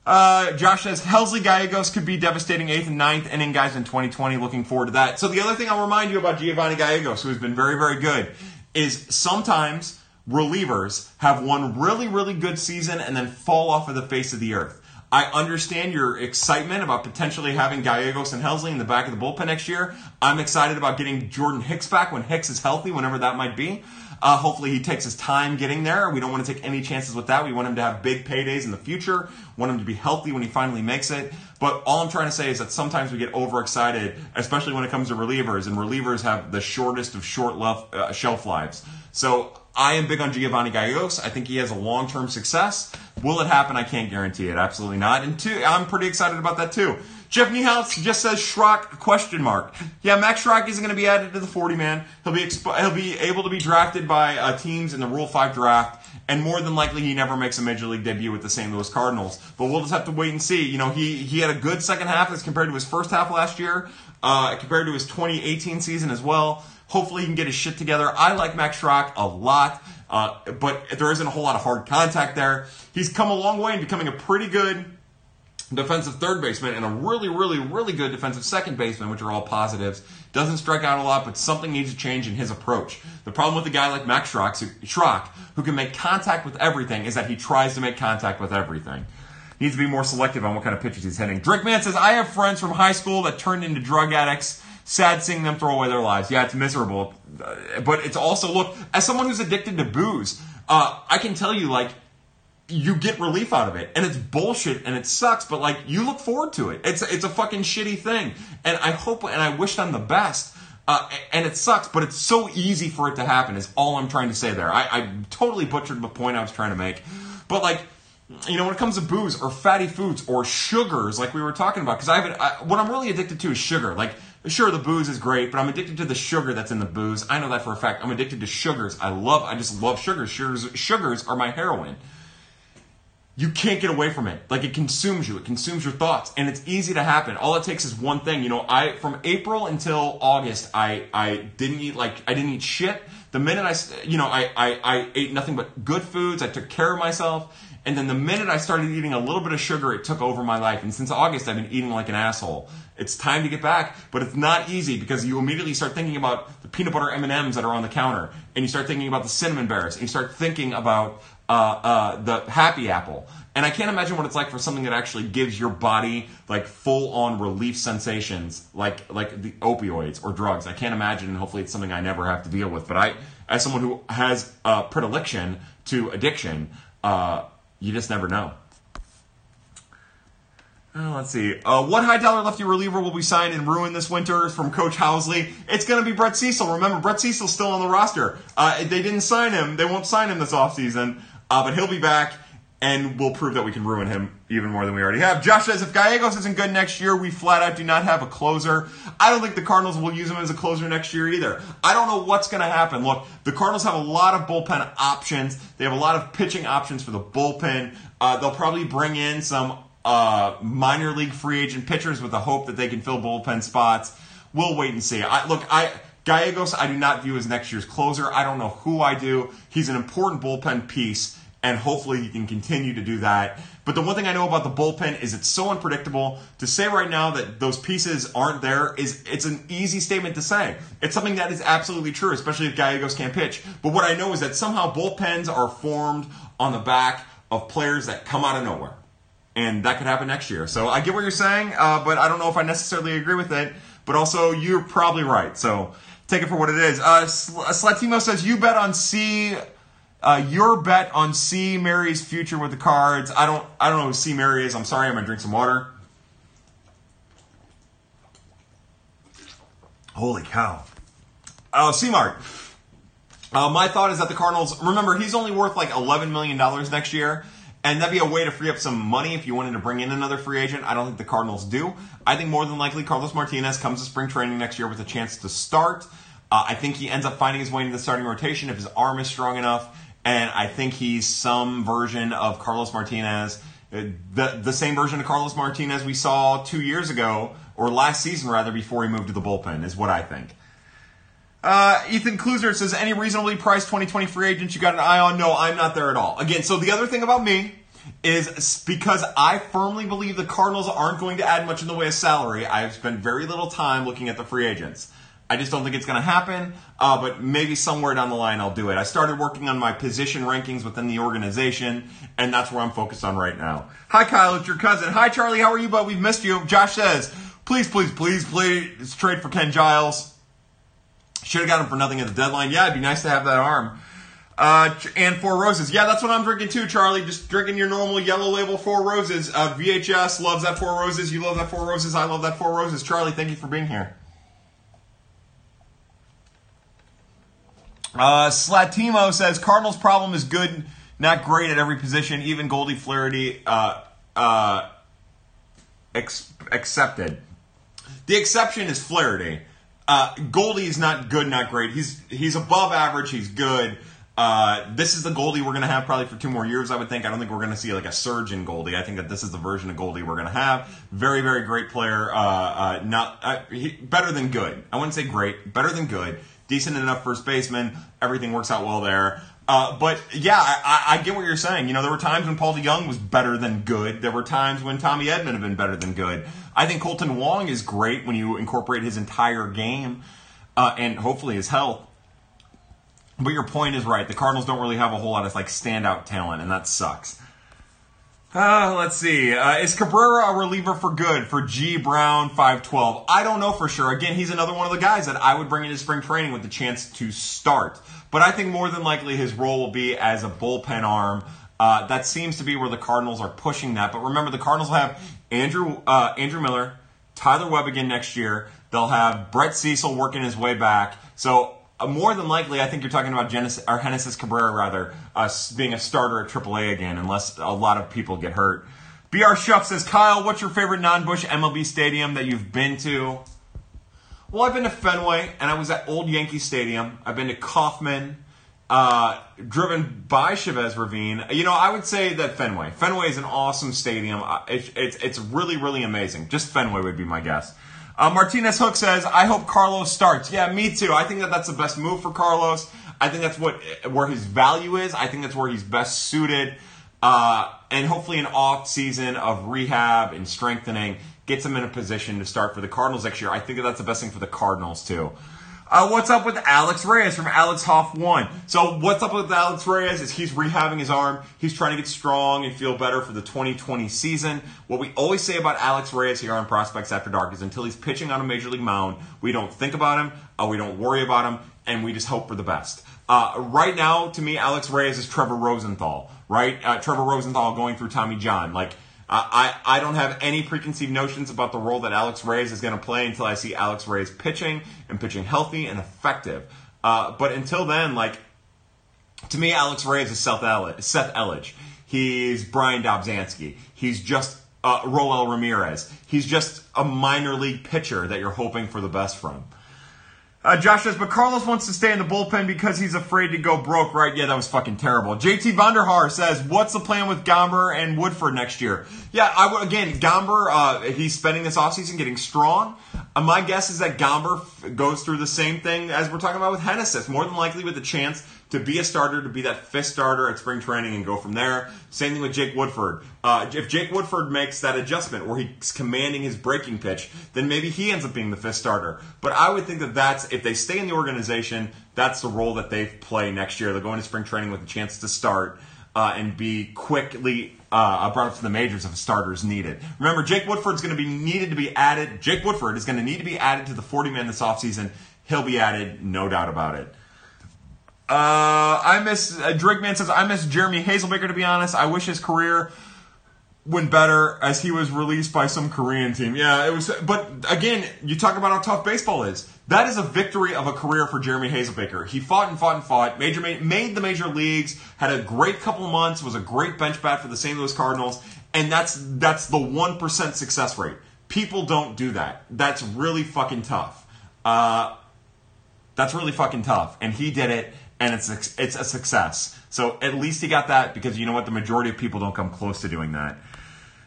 Uh, Josh says Helsley Gallegos could be devastating eighth and ninth inning guys in 2020. Looking forward to that. So the other thing I'll remind you about Giovanni Gallegos, who has been very, very good, is sometimes relievers have one really, really good season and then fall off of the face of the earth. I understand your excitement about potentially having Gallegos and Helsley in the back of the bullpen next year. I'm excited about getting Jordan Hicks back when Hicks is healthy, whenever that might be. Uh, hopefully, he takes his time getting there. We don't want to take any chances with that. We want him to have big paydays in the future. Want him to be healthy when he finally makes it. But all I'm trying to say is that sometimes we get overexcited, especially when it comes to relievers, and relievers have the shortest of short uh, shelf lives. So I am big on Giovanni Gallegos. I think he has a long-term success. Will it happen? I can't guarantee it. Absolutely not. And two, I'm pretty excited about that too. Jeff Niehaus just says Schrock question mark. Yeah, Max Schrock isn't going to be added to the 40 man. He'll be expo- he'll be able to be drafted by uh, teams in the Rule 5 draft, and more than likely he never makes a major league debut with the St. Louis Cardinals. But we'll just have to wait and see. You know, he he had a good second half as compared to his first half last year, uh, compared to his 2018 season as well. Hopefully he can get his shit together. I like Max Schrock a lot, uh, but there isn't a whole lot of hard contact there. He's come a long way in becoming a pretty good defensive third baseman and a really, really, really good defensive second baseman, which are all positives. Doesn't strike out a lot, but something needs to change in his approach. The problem with a guy like Max Schrock, who can make contact with everything, is that he tries to make contact with everything. He needs to be more selective on what kind of pitches he's hitting. Drake Man says, I have friends from high school that turned into drug addicts. Sad seeing them throw away their lives. Yeah, it's miserable. But it's also, look, as someone who's addicted to booze, uh, I can tell you, like, you get relief out of it and it's bullshit and it sucks but like you look forward to it it's it's a fucking shitty thing and i hope and i wish them the best uh, and it sucks but it's so easy for it to happen is all i'm trying to say there I, I totally butchered the point i was trying to make but like you know when it comes to booze or fatty foods or sugars like we were talking about because i haven't I, what i'm really addicted to is sugar like Sure, the booze is great, but I'm addicted to the sugar that's in the booze. I know that for a fact. I'm addicted to sugars. I love, I just love sugars. Sugars, sugars are my heroin you can't get away from it. Like it consumes you. It consumes your thoughts, and it's easy to happen. All it takes is one thing. You know, I from April until August, I I didn't eat like I didn't eat shit. The minute I you know I I, I ate nothing but good foods. I took care of myself, And then the minute I started eating a little bit of sugar, it took over my life. And since August, I've been eating like an asshole. It's time to get back, but it's not easy because you immediately start thinking about the peanut butter M&Ms that are on the counter, and you start thinking about the cinnamon bears, and you start thinking about uh, uh, the happy apple. And I can't imagine what it's like for something that actually gives your body like full on relief sensations, like like the opioids or drugs. I can't imagine, and hopefully it's something I never have to deal with. But I, as someone who has a predilection to addiction, uh, you just never know. Uh, let's see. Uh, what high dollar lefty reliever will be signed and ruin this winter from Coach Housley? It's going to be Brett Cecil. Remember, Brett Cecil's still on the roster. Uh, they didn't sign him. They won't sign him this offseason, uh, but he'll be back and we'll prove that we can ruin him even more than we already have. Josh says if Gallegos isn't good next year, we flat out do not have a closer. I don't think the Cardinals will use him as a closer next year either. I don't know what's going to happen. Look, the Cardinals have a lot of bullpen options. They have a lot of pitching options for the bullpen. Uh, they'll probably bring in some uh, minor league free agent pitchers with the hope that they can fill bullpen spots. We'll wait and see. I look, I Gallegos, I do not view as next year's closer. I don't know who I do. He's an important bullpen piece and hopefully he can continue to do that. But the one thing I know about the bullpen is it's so unpredictable. To say right now that those pieces aren't there is it's an easy statement to say. It's something that is absolutely true, especially if Gallegos can't pitch. But what I know is that somehow bullpens are formed on the back of players that come out of nowhere. And that could happen next year. So I get what you're saying, uh, but I don't know if I necessarily agree with it. But also, you're probably right. So take it for what it is. Uh, Slatimo says, You bet on C uh, your bet on C Mary's future with the cards. I don't I don't know who C Mary is. I'm sorry. I'm gonna drink some water. Holy cow. Uh, C Mart. Uh, my thought is that the Cardinals. Remember, he's only worth like 11 million dollars next year. And that'd be a way to free up some money if you wanted to bring in another free agent. I don't think the Cardinals do. I think more than likely Carlos Martinez comes to spring training next year with a chance to start. Uh, I think he ends up finding his way into the starting rotation if his arm is strong enough and I think he's some version of Carlos Martinez, uh, the the same version of Carlos Martinez we saw two years ago or last season rather before he moved to the bullpen is what I think. Uh, Ethan Kluser says any reasonably priced 2020 free agents you got an eye on? No, I'm not there at all. Again, so the other thing about me is because I firmly believe the Cardinals aren't going to add much in the way of salary. I've spent very little time looking at the free agents. I just don't think it's going to happen, uh, but maybe somewhere down the line I'll do it. I started working on my position rankings within the organization, and that's where I'm focused on right now. Hi, Kyle, it's your cousin. Hi, Charlie, how are you, bud? We've missed you. Josh says, please, please, please, please trade for Ken Giles. Should have got him for nothing at the deadline. Yeah, it'd be nice to have that arm. Uh, and Four Roses. Yeah, that's what I'm drinking too, Charlie. Just drinking your normal yellow label Four Roses. Uh, VHS loves that Four Roses. You love that Four Roses. I love that Four Roses. Charlie, thank you for being here. Uh, Slatimo says Cardinals' problem is good, not great at every position. Even Goldie Flaherty uh, uh, ex- accepted. The exception is Flaherty. Uh, Goldie is not good, not great. He's he's above average. He's good. Uh, this is the Goldie we're to have probably for two more years, I would think. I don't think we're to see like a surge in Goldie. I think that this is the version of Goldie we're to have. Very, very great player. Uh, uh, not uh, he, better than good. I wouldn't say great. Better than good decent enough first baseman. Everything works out well there. Uh, but yeah, I, I, get what you're saying. You know, there were times when Paul DeJong was better than good. There were times when Tommy Edman have been better than good. I think Kolten Wong is great when you incorporate his entire game uh, and hopefully his health. But your point is right. The Cardinals don't really have a whole lot of like standout talent, and that sucks. Uh, let's see. Uh, is Cabrera a reliever for good for G Brown 512? I don't know for sure. Again, he's another one of the guys that I would bring into spring training with the chance to start. But I think more than likely his role will be as a bullpen arm. Uh, that seems to be where the Cardinals are pushing that. But remember, the Cardinals will have Andrew uh, Andrew Miller, Tyler Webb again next year. They'll have Brett Cecil working his way back. So uh, more than likely, I think you're talking about Genesis, or Genesis Cabrera rather, uh, being a starter at AAA again, unless a lot of people get hurt. BR Shuck says, Kyle, what's your favorite non-Busch MLB stadium that you've been to? Well, I've been to Fenway, and I was at Old Yankee Stadium. I've been to Kauffman, uh, driven by Chavez Ravine. You know, I would say that Fenway. Fenway is an awesome stadium. Uh, it, it's, it's really, really amazing. Just Fenway would be my guess. Uh, Martinez Hook says, "I hope Carlos starts." Yeah, me too. I think that that's the best move for Carlos. I think that's what where his value is. I think that's where he's best suited. uh, and hopefully an off season of rehab and strengthening gets him in a position to start for the Cardinals next year. I think that that's the best thing for the Cardinals too. Uh, what's up with Alex Reyes from Alex Hoff One? So what's up with Alex Reyes is he's rehabbing his arm. He's trying to get strong and feel better for the 2020 season. What we always say about Alex Reyes here on Prospects After Dark is until he's pitching on a major league mound, we don't think about him, uh, we don't worry about him, and we just hope for the best. Uh, right now, to me, Alex Reyes is Trevor Rosenthal, right? Uh, Trevor Rosenthal going through Tommy John, like. I, I don't have any preconceived notions about the role that Alex Reyes is going to play until I see Alex Reyes pitching and pitching healthy and effective. Uh, but until then, like, to me, Alex Reyes is Seth Elledge. Seth Elledge. He's Bryan Dobzanski. He's just uh, Roel Ramirez. He's just a minor league pitcher that you're hoping for the best from. Uh, Josh says, but Carlos wants to stay in the bullpen because he's afraid to go broke, right? Yeah, that was fucking terrible. JT Vanderhaar says, what's the plan with Gomber and Woodford next year? Yeah, I would, again, Gomber, uh, he's spending this offseason getting strong. Uh, my guess is that Gomber f- goes through the same thing as we're talking about with Hennessy. More than likely with a chance to be a starter, to be that fifth starter at spring training and go from there. Same thing with Jake Woodford. Uh, if Jake Woodford makes that adjustment where he's commanding his breaking pitch, then maybe he ends up being the fifth starter. But I would think that that's, if they stay in the organization, that's the role that they play next year. They're going to spring training with a chance to start. Uh, and be quickly uh, brought up to the majors if a starter is needed. Remember, Jake Woodford's going to be needed to be added. Jake Woodford is going to need to be added to the 40 man this offseason. He'll be added, no doubt about it. Uh, I miss uh, says I miss Jeremy Hazelbaker. To be honest, I wish his career went better as he was released by some Korean team. Yeah, it was. But again, you talk about how tough baseball is. That is a victory of a career for Jeremy Hazelbaker. He fought and fought and fought. Major made the major leagues. Had a great couple months. Was a great bench bat for the St. Louis Cardinals. And that's that's the one percent success rate. People don't do that. That's really fucking tough. Uh, that's really fucking tough. And he did it and it's a, it's a success. So at least he got that because you know what? The majority of people don't come close to doing that.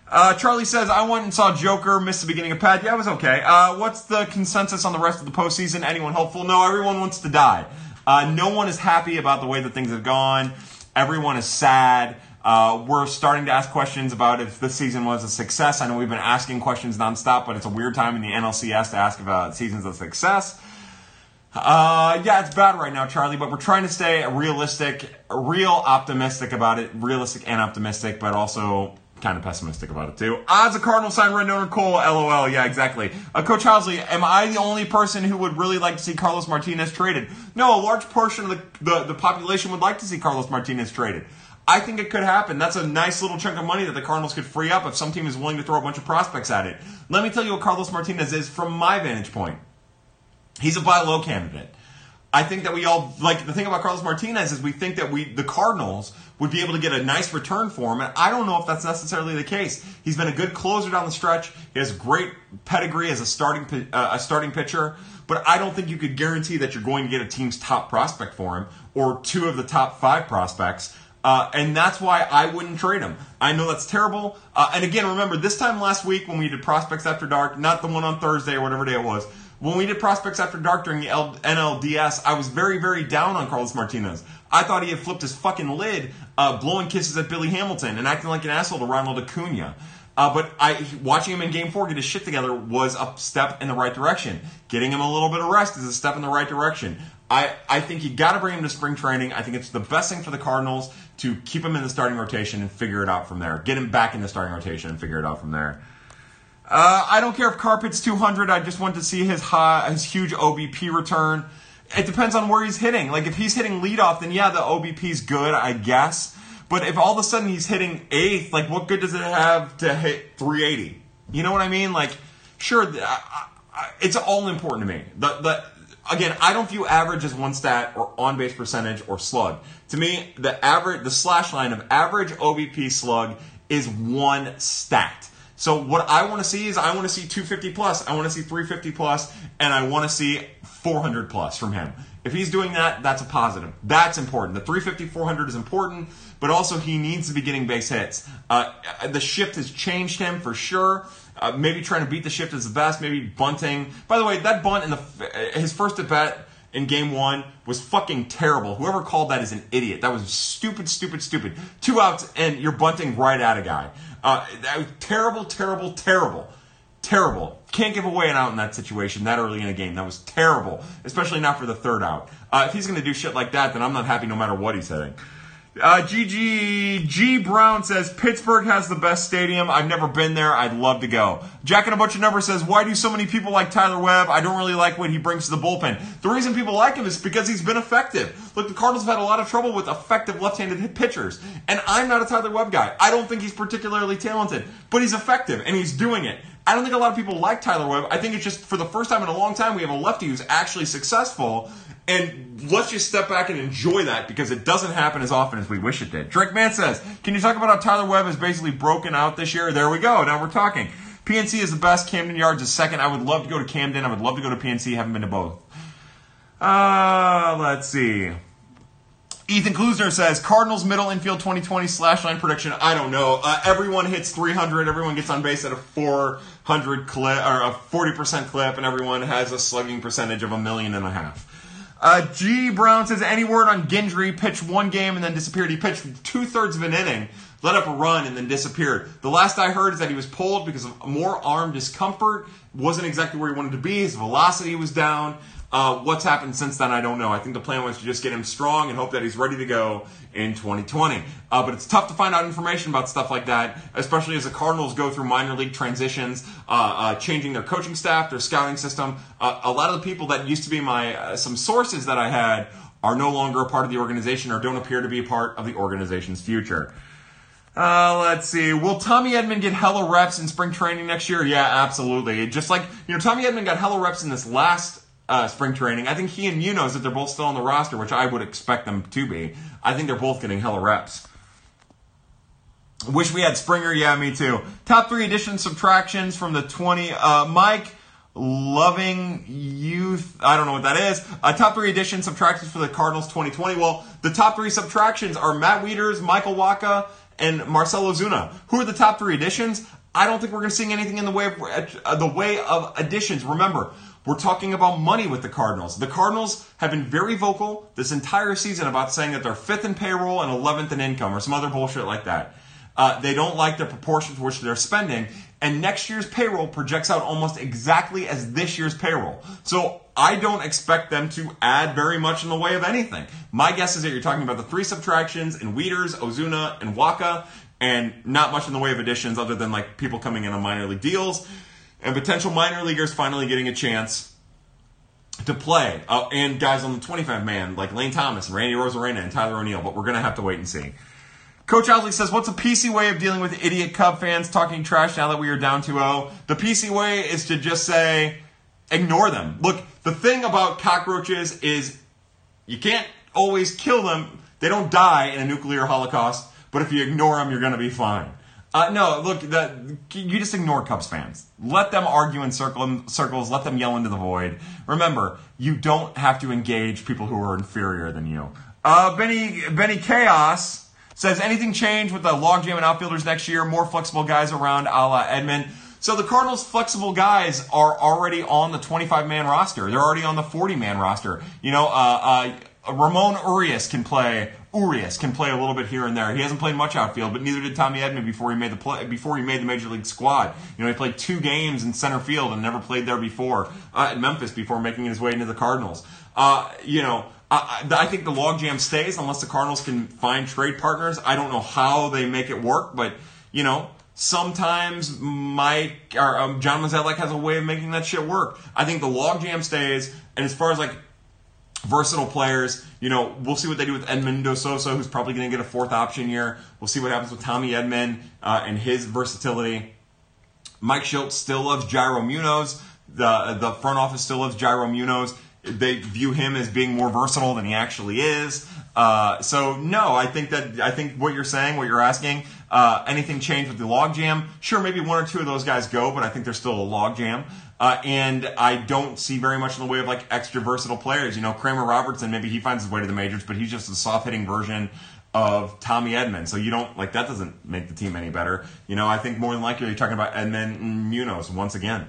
Uh, Charlie says, I went and saw Joker, missed the beginning of Pad. Yeah, it was okay. Uh, what's the consensus on the rest of the postseason? Anyone helpful? No, everyone wants to die. Uh, no one is happy about the way that things have gone. Everyone is sad. Uh, we're starting to ask questions about if this season was a success. I know we've been asking questions nonstop, but it's a weird time in the NLCS to ask about seasons of success. Uh, yeah, it's bad right now, Charlie, but we're trying to stay realistic, real optimistic about it, realistic and optimistic, but also kind of pessimistic about it too. Odds of Cardinal sign Rendon Cole, lol. Yeah, exactly. Uh, Coach Housley, am I the only person who would really like to see Carlos Martinez traded? No, a large portion of the, the, the population would like to see Carlos Martinez traded. I think it could happen. That's a nice little chunk of money that the Cardinals could free up if some team is willing to throw a bunch of prospects at it. Let me tell you what Carlos Martinez is from my vantage point. He's a buy low candidate. I think that we all like the thing about Carlos Martinez is we think that we the Cardinals would be able to get a nice return for him, and I don't know if that's necessarily the case. He's been a good closer down the stretch. He has great pedigree as a starting uh, a starting pitcher, but I don't think you could guarantee that you're going to get a team's top prospect for him or two of the top five prospects. Uh, and that's why I wouldn't trade him. I know that's terrible. Uh, and again, remember this time last week when we did prospects after dark, not the one on Thursday or whatever day it was when we did Prospects After Dark during the NLDS, I was very, very down on Carlos Martinez. I thought he had flipped his fucking lid, uh, blowing kisses at Billy Hamilton and acting like an asshole to Ronald Acuna. Uh, but I, watching him in Game Four get his shit together was a step in the right direction. Getting him a little bit of rest is a step in the right direction. I, I think you got to bring him to spring training. I think it's the best thing for the Cardinals to keep him in the starting rotation and figure it out from there. Get him back in the starting rotation and figure it out from there. Uh, I don't care if Carpet's 200. I just want to see his high, his huge OBP return. It depends on where he's hitting. Like if he's hitting leadoff, then yeah, the OBP's good, I guess. But if all of a sudden he's hitting eighth, like what good does it have to hit 380? You know what I mean? Like, sure, I, I, it's all important to me. The, the again, I don't view average as one stat or on base percentage or slug. To me, the average, the slash line of average OBP slug is one stat. So what I want to see is I want to see 250 plus, I want to see 350 plus, and I want to see 400 plus from him. If he's doing that, that's a positive. That's important. The 350, 400 is important, but also he needs to be getting base hits. Uh, the shift has changed him for sure. Uh, maybe trying to beat the shift is the best. Maybe bunting. By the way, that bunt in the his first at bat in game one was fucking terrible. Whoever called that is an idiot. That was stupid, stupid, stupid. Two outs and you're bunting right at a guy. Uh, that was terrible, terrible, terrible. Terrible. Can't give away an out in that situation that early in a game. That was terrible, especially not for the third out. Uh, if he's going to do shit like that, then I'm not happy no matter what he's hitting. Uh, GG G Brown says Pittsburgh has the best stadium. I've never been there. I'd love to go. Jack and a bunch of numbers says why do so many people like Tyler Webb? I don't really like what he brings to the bullpen. The reason people like him is because he's been effective. Look, the Cardinals have had a lot of trouble with effective left-handed pitchers, and I'm not a Tyler Webb guy. I don't think he's particularly talented, but he's effective and he's doing it. I don't think a lot of people like Tyler Webb. I think it's just for the first time in a long time we have a lefty who's actually successful and let's just step back and enjoy that because it doesn't happen as often as we wish it did. Drake Man says, Can you talk about how Tyler Webb is basically broken out this year? There we go. Now we're talking. PNC is the best. Camden Yards is second. I would love to go to Camden. I would love to go to PNC. Haven't been to both. Uh, let's see. Ethan Klusner says Cardinals middle infield 2020 slash line prediction. I don't know. Uh, everyone hits 300. Everyone gets on base at a 400 clip or a 40% clip, and everyone has a slugging percentage of a million and a half. Uh, G. Brown says any word on Gendry pitched one game and then disappeared. He pitched two thirds of an inning, let up a run, and then disappeared. The last I heard is that he was pulled because of more arm discomfort. Wasn't exactly where he wanted to be. His velocity was down. Uh, what's happened since then, I don't know. I think the plan was to just get him strong and hope that he's ready to go in 2020. Uh, but it's tough to find out information about stuff like that, especially as the Cardinals go through minor league transitions, uh, uh changing their coaching staff, their scouting system. Uh, a lot of the people that used to be my uh, some sources that I had are no longer a part of the organization or don't appear to be a part of the organization's future. Uh, let's see. Will Tommy Edman get hella reps in spring training next year? Yeah, absolutely. Just like, you know, Tommy Edman got hella reps in this last uh, spring training. I think he and Munoz, if they're both still on the roster, which I would expect them to be, I think they're both getting hella reps. Wish we had Springer. Yeah, me too. Top three additions, subtractions from the 20. Uh, Mike, loving youth. I don't know what that is. Uh, top three additions, subtractions for the Cardinals 2020. Well, the top three subtractions are Matt Wieters, Michael Wacha, and Marcell Ozuna. Who are the top three additions? I don't think we're going to see anything in the way of uh, the way of additions. Remember, we're talking about money with the Cardinals. The Cardinals have been very vocal this entire season about saying that they're fifth in payroll and 11th in income or some other bullshit like that. Uh, they don't like the proportion for which they're spending, and next year's payroll projects out almost exactly as this year's payroll. So I don't expect them to add very much in the way of anything. My guess is that you're talking about the three subtractions in Wieters, Ozuna, and Wacha, and not much in the way of additions other than like people coming in on minor league deals and potential minor leaguers finally getting a chance to play. Uh, and guys on the 25 man, like Lane Thomas and Randy Arozarena and Tyler O'Neill, but we're going to have to wait and see. Coach Housley says, What's a PC way of dealing with idiot Cub fans talking trash now that we are down 2 0? The PC way is to just say, ignore them. Look, the thing about cockroaches is you can't always kill them. They don't die in a nuclear holocaust, but if you ignore them, you're going to be fine. Uh, no, look, you just ignore Cubs fans. Let them argue in circle, circles. Let them yell into the void. Remember, you don't have to engage people who are inferior than you. Uh, Benny Benny Chaos says anything change with the logjam and outfielders next year? More flexible guys around, a la Edman. So the Cardinals' flexible guys are already on the 25 man roster. They're already on the 40 man roster. You know, uh, uh, Ramon Urias can play Urias can play a little bit here and there. He hasn't played much outfield, but neither did Tommy Edman before he made the play, before he made the major league squad. You know, he played two games in center field and never played there before uh, at Memphis before making his way into the Cardinals. Uh, you know, I, I think the logjam stays unless the Cardinals can find trade partners. I don't know how they make it work, but you know, sometimes Mike or um, John Mozeliak has a way of making that shit work. I think the logjam stays, and as far as like versatile players. You know, we'll see what they do with Edmundo Sosa, who's probably going to get a fourth option year. We'll see what happens with Tommy Edman uh, and his versatility. Mike Shildt still loves Yairo Munoz. The the front office still loves Yairo Munoz. They view him as being more versatile than he actually is. Uh, so no, I think that I think what you're saying, what you're asking, uh, anything changed with the logjam? Sure, maybe one or two of those guys go, but I think there's still a logjam. Uh, and I don't see very much in the way of like extra versatile players. You know, Kramer Robertson, maybe he finds his way to the majors, but he's just a soft hitting version of Tommy Edman. So you don't like that doesn't make the team any better. You know, I think more than likely you're talking about Edman and Munoz once again.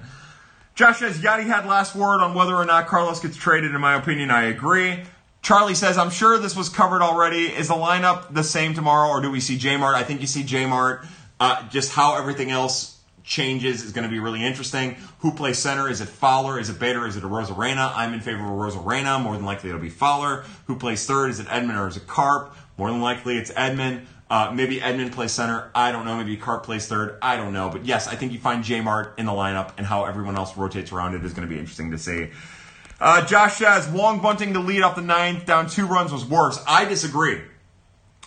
Josh says Yachty had last word on whether or not Carlos gets traded. In my opinion, I agree. Charlie says, I'm sure this was covered already. Is the lineup the same tomorrow, or do we see J Mart? I think you see J Mart. Uh, just how everything else changes is going to be really interesting. Who plays center? Is it Fowler? Is it Bader? Is it Arozarena? I'm in favor of Arozarena. More than likely it'll be Fowler. Who plays third? Is it Edman or is it Carp? More than likely it's Edman. Uh, maybe Edman plays center. I don't know. Maybe Carp plays third. I don't know. But yes, I think you find J Mart in the lineup and how everyone else rotates around it is going to be interesting to see. Uh, Josh says Wong bunting to lead off the ninth, down two runs was worse. I disagree.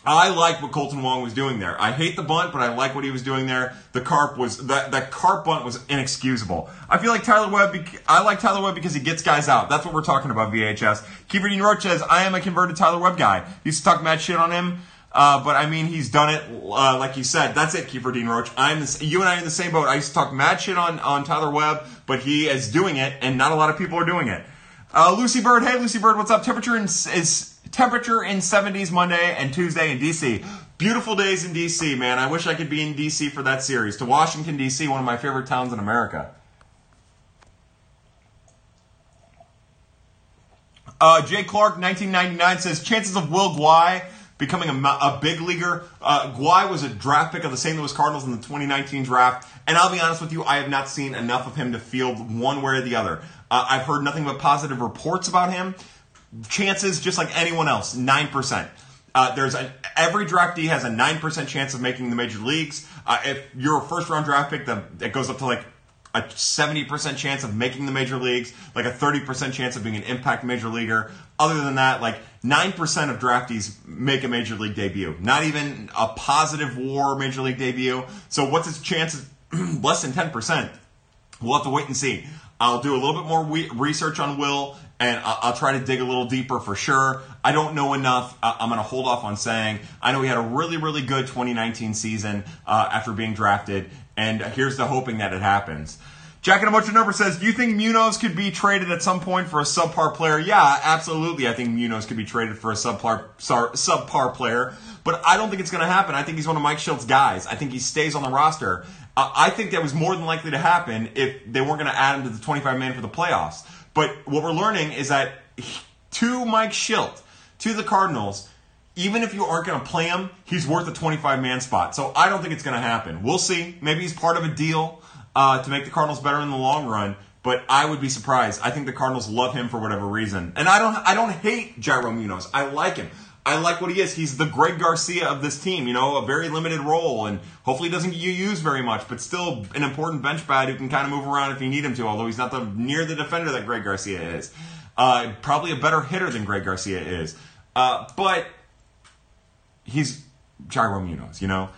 I like what Kolten Wong was doing there. I hate the bunt, but I like what he was doing there. The carp was that that carp bunt was inexcusable. I feel like Tyler Webb. I like Tyler Webb because he gets guys out. That's what we're talking about. VHS. Kiefer Dean Roach says I am a converted Tyler Webb guy. He used to talk mad shit on him. Uh, but I mean, he's done it, uh, like you said. That's it, Kiefer Dean Roach. I'm the, you and I are in the same boat. I used to talk mad shit on, on Tyler Webb, but he is doing it, and not a lot of people are doing it. Uh, Lucy Bird, hey Lucy Bird, what's up? Temperature in, is temperature in 70s Monday and Tuesday in DC. Beautiful days in DC, man. I wish I could be in DC for that series. To Washington DC, one of my favorite towns in America. Uh, Jay Clark, 1999 says chances of Will Guai becoming a, a big leaguer. Uh, was a draft pick of the St. Louis Cardinals in the 2019 draft, and I'll be honest with you, I have not seen enough of him to field one way or the other. Uh, I've heard nothing but positive reports about him. Chances, just like anyone else, nine percent. Uh, there's an every draftee has a nine percent chance of making the major leagues. Uh, if you're a first round draft pick, the, it goes up to like a 70% chance of making the major leagues, like a 30% chance of being an impact major leaguer. Other than that, like 9% of draftees make a major league debut. Not even a positive war major league debut. So what's its chances? Less than 10%. We'll have to wait and see. I'll do a little bit more research on Will, and I'll try to dig a little deeper for sure. I don't know enough. I'm going to hold off on saying. I know he had a really, really good 2019 season uh, after being drafted, and here's the hoping that it happens. Jack and a bunch of numbers says, Do you think Munoz could be traded at some point for a subpar player? Yeah, absolutely. I think Munoz could be traded for a subpar, subpar player, but I don't think it's going to happen. I think he's one of Mike Shildt's guys. I think he stays on the roster. I think that was more than likely to happen if they weren't going to add him to the 25 man for the playoffs. But what we're learning is that to Mike Shildt, to the Cardinals, even if you aren't going to play him, he's worth a 25 man spot. So I don't think it's going to happen. We'll see. Maybe he's part of a deal uh, to make the Cardinals better in the long run. But I would be surprised. I think the Cardinals love him for whatever reason, and I don't. I don't hate Yairo Munoz. I like him. I like what he is. He's the Greg Garcia of this team, you know, a very limited role, and hopefully doesn't get you used very much, but still an important bench bat who can kind of move around if you need him to, although he's not the near the defender that Greg Garcia is. Uh, probably a better hitter than Greg Garcia is. Uh, but he's Yairo Munoz, you know?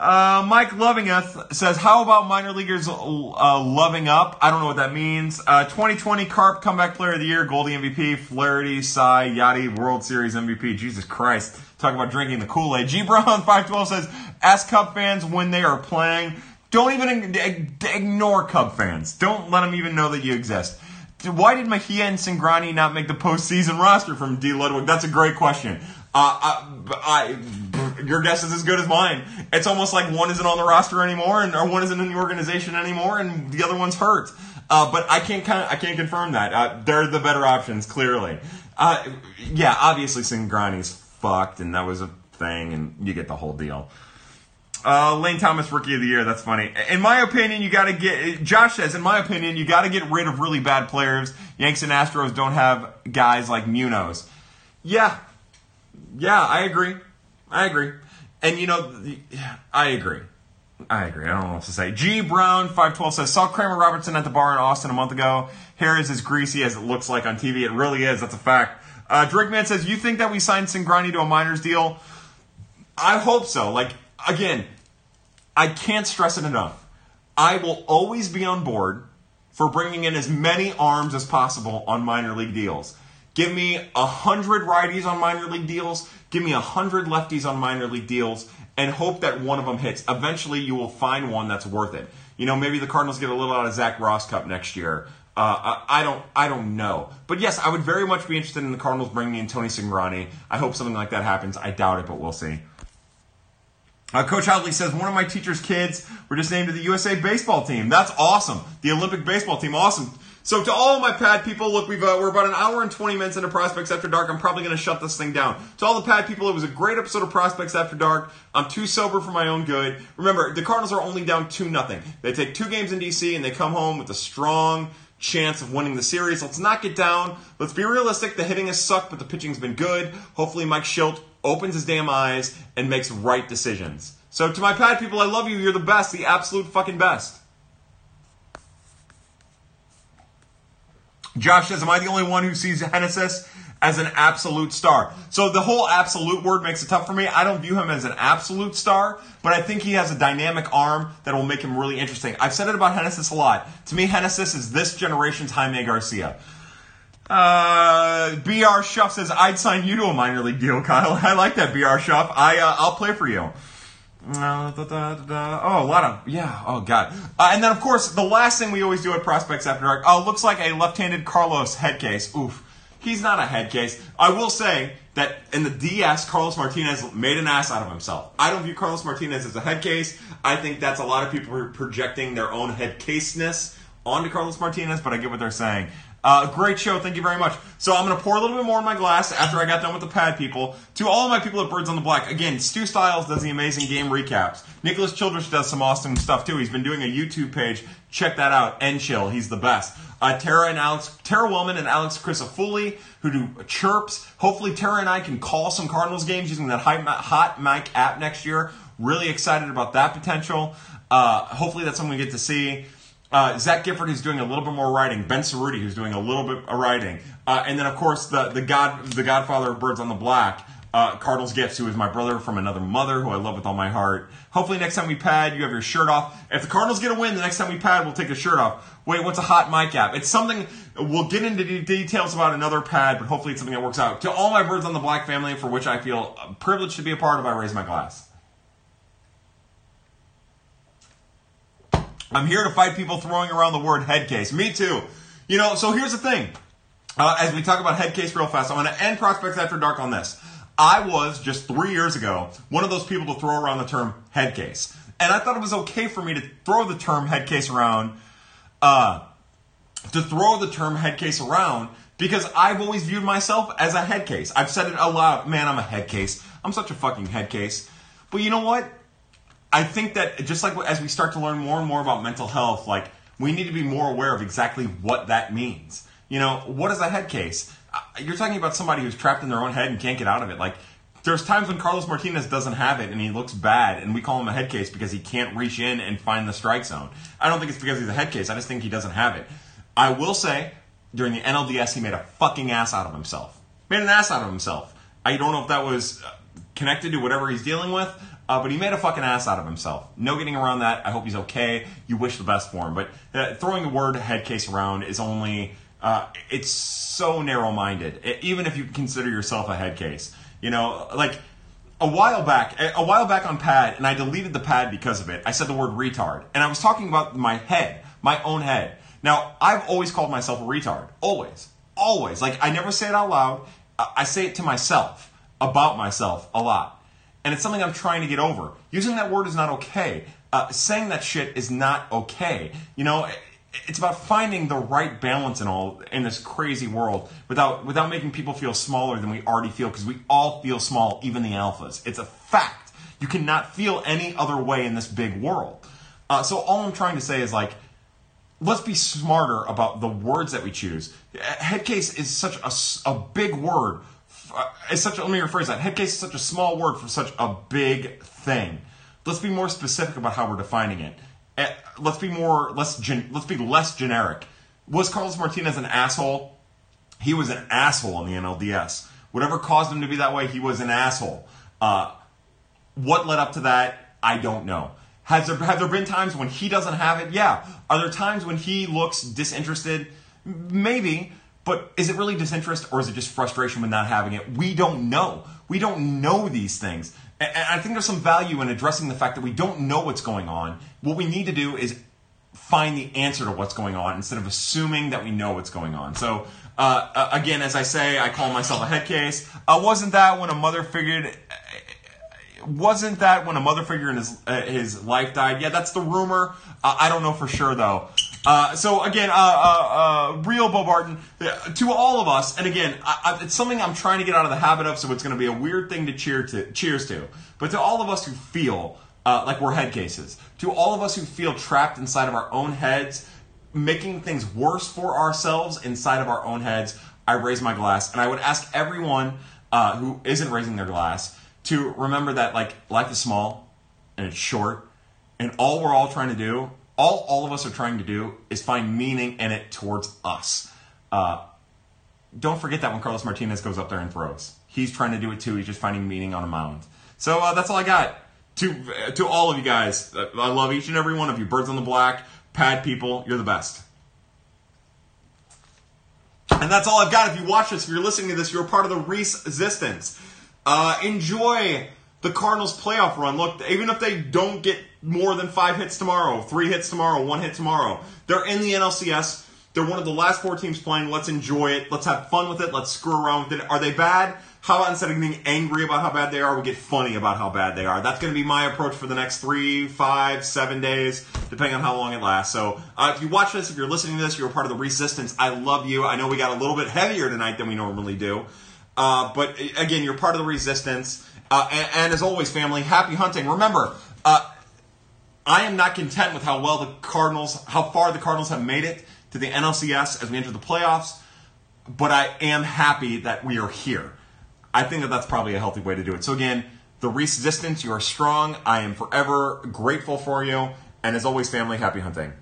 Uh, Mike Lovingeth says, "How about minor leaguers uh, loving up? I don't know what that means. Uh, 2020 Carp Comeback Player of the Year, Goldie MVP, Flaherty, Cy, Yachty, World Series MVP. Jesus Christ! Talk about drinking the Kool Aid. G Brown 512 says, "Ask Cub fans when they are playing. Don't even ignore Cub fans. Don't let them even know that you exist." Why did Mejia and Cingrani not make the postseason roster from D. Ludwig? That's a great question. Uh, I, I your guess is as good as mine. It's almost like one isn't on the roster anymore, and or one isn't in the organization anymore, and the other one's hurt. Uh, but I can't kind of, I can't confirm that. Uh, they're the better options, clearly. Uh, yeah, obviously Cingrani's fucked, and that was a thing, and you get the whole deal. Uh, Lane Thomas, rookie of the year. That's funny. In my opinion, you got to get. Josh says, in my opinion, you got to get rid of really bad players. Yanks and Astros don't have guys like Munoz. Yeah, yeah, I agree. I agree. And you know, I agree. I agree. I don't know what else to say. G Brown five twelve says saw Kramer Robertson at the bar in Austin a month ago. Hair is as greasy as it looks like on TV. It really is. That's a fact. Uh, Drake Man says you think that we signed Cingrani to a minors deal? I hope so. Like again, I can't stress it enough. I will always be on board for bringing in as many arms as possible on minor league deals. Give me a hundred righties on minor league deals. Give me a hundred lefties on minor league deals, and hope that one of them hits. Eventually, you will find one that's worth it. You know, maybe the Cardinals get a little out of Zac Rosscup next year. Uh, I, I, don't, I don't know. But yes, I would very much be interested in the Cardinals bringing in Tony Cingrani. I hope something like that happens. I doubt it, but we'll see. Uh, Coach Hadley says one of my teacher's kids were just named to the USA baseball team. That's awesome. The Olympic baseball team, awesome. So to all my pad people, look, we've uh, we're about an hour and 20 minutes into Prospects After Dark. I'm probably going to shut this thing down. To all the pad people, it was a great episode of Prospects After Dark. I'm too sober for my own good. Remember, the Cardinals are only down two nothing. They take two games in DC and they come home with a strong chance of winning the series. Let's not get down. Let's be realistic. The hitting has sucked, but the pitching's been good. Hopefully, Mike Shildt opens his damn eyes and makes right decisions. So to my pad people, I love you. You're the best, the absolute fucking best. Josh says, Am I the only one who sees Genesis as an absolute star? So the whole absolute word makes it tough for me. I don't view him as an absolute star, but I think he has a dynamic arm that will make him really interesting. I've said it about Genesis a lot. To me, Genesis is this generation's Jaime Garcia. Uh, BR Shuff says, I'd sign you to a minor league deal, Kyle. I like that, BR Shuff. I, uh, I'll play for you. Uh, da, da, da, oh, a lot of yeah. Oh god. Uh, and then of course the last thing we always do at prospects after dark. Oh, looks like a left-handed Carlos head case. Oof. He's not a head case. I will say that in the DS, Carlos Martinez made an ass out of himself. I don't view Carlos Martinez as a head case. I think that's a lot of people projecting their own head caseness onto Carlos Martinez, but I get what they're saying. Uh, great show. Thank you very much. So I'm going to pour a little bit more in my glass after I got done with the pad people. To all of my people at Birds on the Black, again, Stu Styles does the amazing game recaps. Nicholas Childress does some awesome stuff too. He's been doing a YouTube page. Check that out. And chill. He's the best. Uh, Tara and Alex, Tara Wellman and Alex Crisafulli, who do chirps. Hopefully, Tara and I can call some Cardinals games using that hot mic app next year. Really excited about that potential. Uh, hopefully, that's something we get to see. Uh, Zach Gifford, who's doing a little bit more writing. Ben Cerruti, who's doing a little bit of writing. Uh, and then, of course, the, the God the Godfather of Birds on the Black, uh, Cardinals Gifts, who is my brother from another mother, who I love with all my heart. Hopefully, next time we pad, you have your shirt off. If the Cardinals get a win, the next time we pad, we'll take the shirt off. Wait, what's a hot mic app? It's something we'll get into details about another pad, but hopefully, it's something that works out. To all my Birds on the Black family, for which I feel privileged to be a part of, I raise my glass. I'm here to fight people throwing around the word head case. Me too. You know, so here's the thing. Uh, as we talk about head case real fast, I'm going to end Prospects After Dark on this. I was just three years ago one of those people to throw around the term head case. And I thought it was okay for me to throw the term head case around, uh, to throw the term head case around because I've always viewed myself as a head case. I've said it aloud, man, I'm a head case. I'm such a fucking head case. But you know what? I think that just like as we start to learn more and more about mental health, like we need to be more aware of exactly what that means. You know, what is a head case? Uh, you're talking about somebody who's trapped in their own head and can't get out of it. Like, there's times when Carlos Martinez doesn't have it and he looks bad, and we call him a head case because he can't reach in and find the strike zone. I don't think it's because he's a head case. I just think he doesn't have it. I will say, during the NLDS, he made a fucking ass out of himself. Made an ass out of himself. I don't know if that was uh, connected to whatever he's dealing with. Uh, but he made a fucking ass out of himself. No getting around that. I hope he's okay. You wish the best for him. But uh, throwing the word head case around is only, uh, it's so narrow minded, even if you consider yourself a head case. You know, like a while back, a while back on pad, and I deleted the pad because of it, I said the word retard. And I was talking about my head, my own head. Now, I've always called myself a retard. Always. Always. Like, I never say it out loud. I say it to myself, about myself, a lot and it's something I'm trying to get over. Using that word is not okay. Uh, saying that shit is not okay. You know, it's about finding the right balance in all in this crazy world without without making people feel smaller than we already feel because we all feel small, even the alphas. It's a fact. You cannot feel any other way in this big world. Uh, so all I'm trying to say is like, let's be smarter about the words that we choose. Headcase is such a, a big word it's such a, let me rephrase that. Head case is such a small word for such a big thing. Let's be more specific about how we're defining it. Eh, let's be more less gen, let's be less generic. Was Carlos Martinez an asshole? He was an asshole in the NLDS. Whatever caused him to be that way, he was an asshole. Uh, what led up to that? I don't know. Has there have there been times when he doesn't have it? Yeah. Are there times when he looks disinterested? Maybe. But is it really disinterest or is it just frustration with not having it? We don't know. We don't know these things. And I think there's some value in addressing the fact that we don't know what's going on. What we need to do is find the answer to what's going on instead of assuming that we know what's going on. So, uh, uh again, as I say, I call myself a head case. Uh, wasn't that when a mother figured wasn't that when a mother figure in his uh, his life died? Yeah, that's the rumor. I don't know for sure though. Uh, so again, uh, uh, uh, real Bo Barton uh, to all of us, and again, I, I, it's something I'm trying to get out of the habit of. So it's going to be a weird thing to cheer to cheers to. But to all of us who feel like we're head cases, to all of us who feel trapped inside of our own heads, making things worse for ourselves inside of our own heads, I raise my glass, and I would ask everyone who isn't raising their glass to remember that like life is small and it's short, and all we're all trying to do, all all of us are trying to do, is find meaning in it towards us. Uh, don't forget that when Carlos Martinez goes up there and throws, he's trying to do it too. He's just finding meaning on a mound. So uh, that's all I got. To to all of you guys, uh, I love each and every one of you. Birds on the Black, Pad people, you're the best. And that's all I've got. If you watch this, if you're listening to this, you're part of the resistance. Uh, enjoy the Cardinals playoff run. Look, even if they don't get more than five hits tomorrow, three hits tomorrow, one hit tomorrow, they're in the NLCS. They're one of the last four teams playing. Let's enjoy it. Let's have fun with it. Let's screw around with it. Are they bad? How about instead of being angry about how bad they are, we get funny about how bad they are? That's going to be my approach for the next three, five, seven days, depending on how long it lasts. So uh, if you watch this, if you're listening to this, you're a part of the resistance. I love you. I know we got a little bit heavier tonight than we normally do. Uh, but again, you're part of the resistance. Uh, and, and, as always, family, happy hunting. Remember, uh, I am not content with how well the Cardinals, how far the Cardinals have made it to the NLCS as we enter the playoffs, but I am happy that we are here. I think that that's probably a healthy way to do it. So again, the resistance, you are strong. I am forever grateful for you. And as always, family, happy hunting.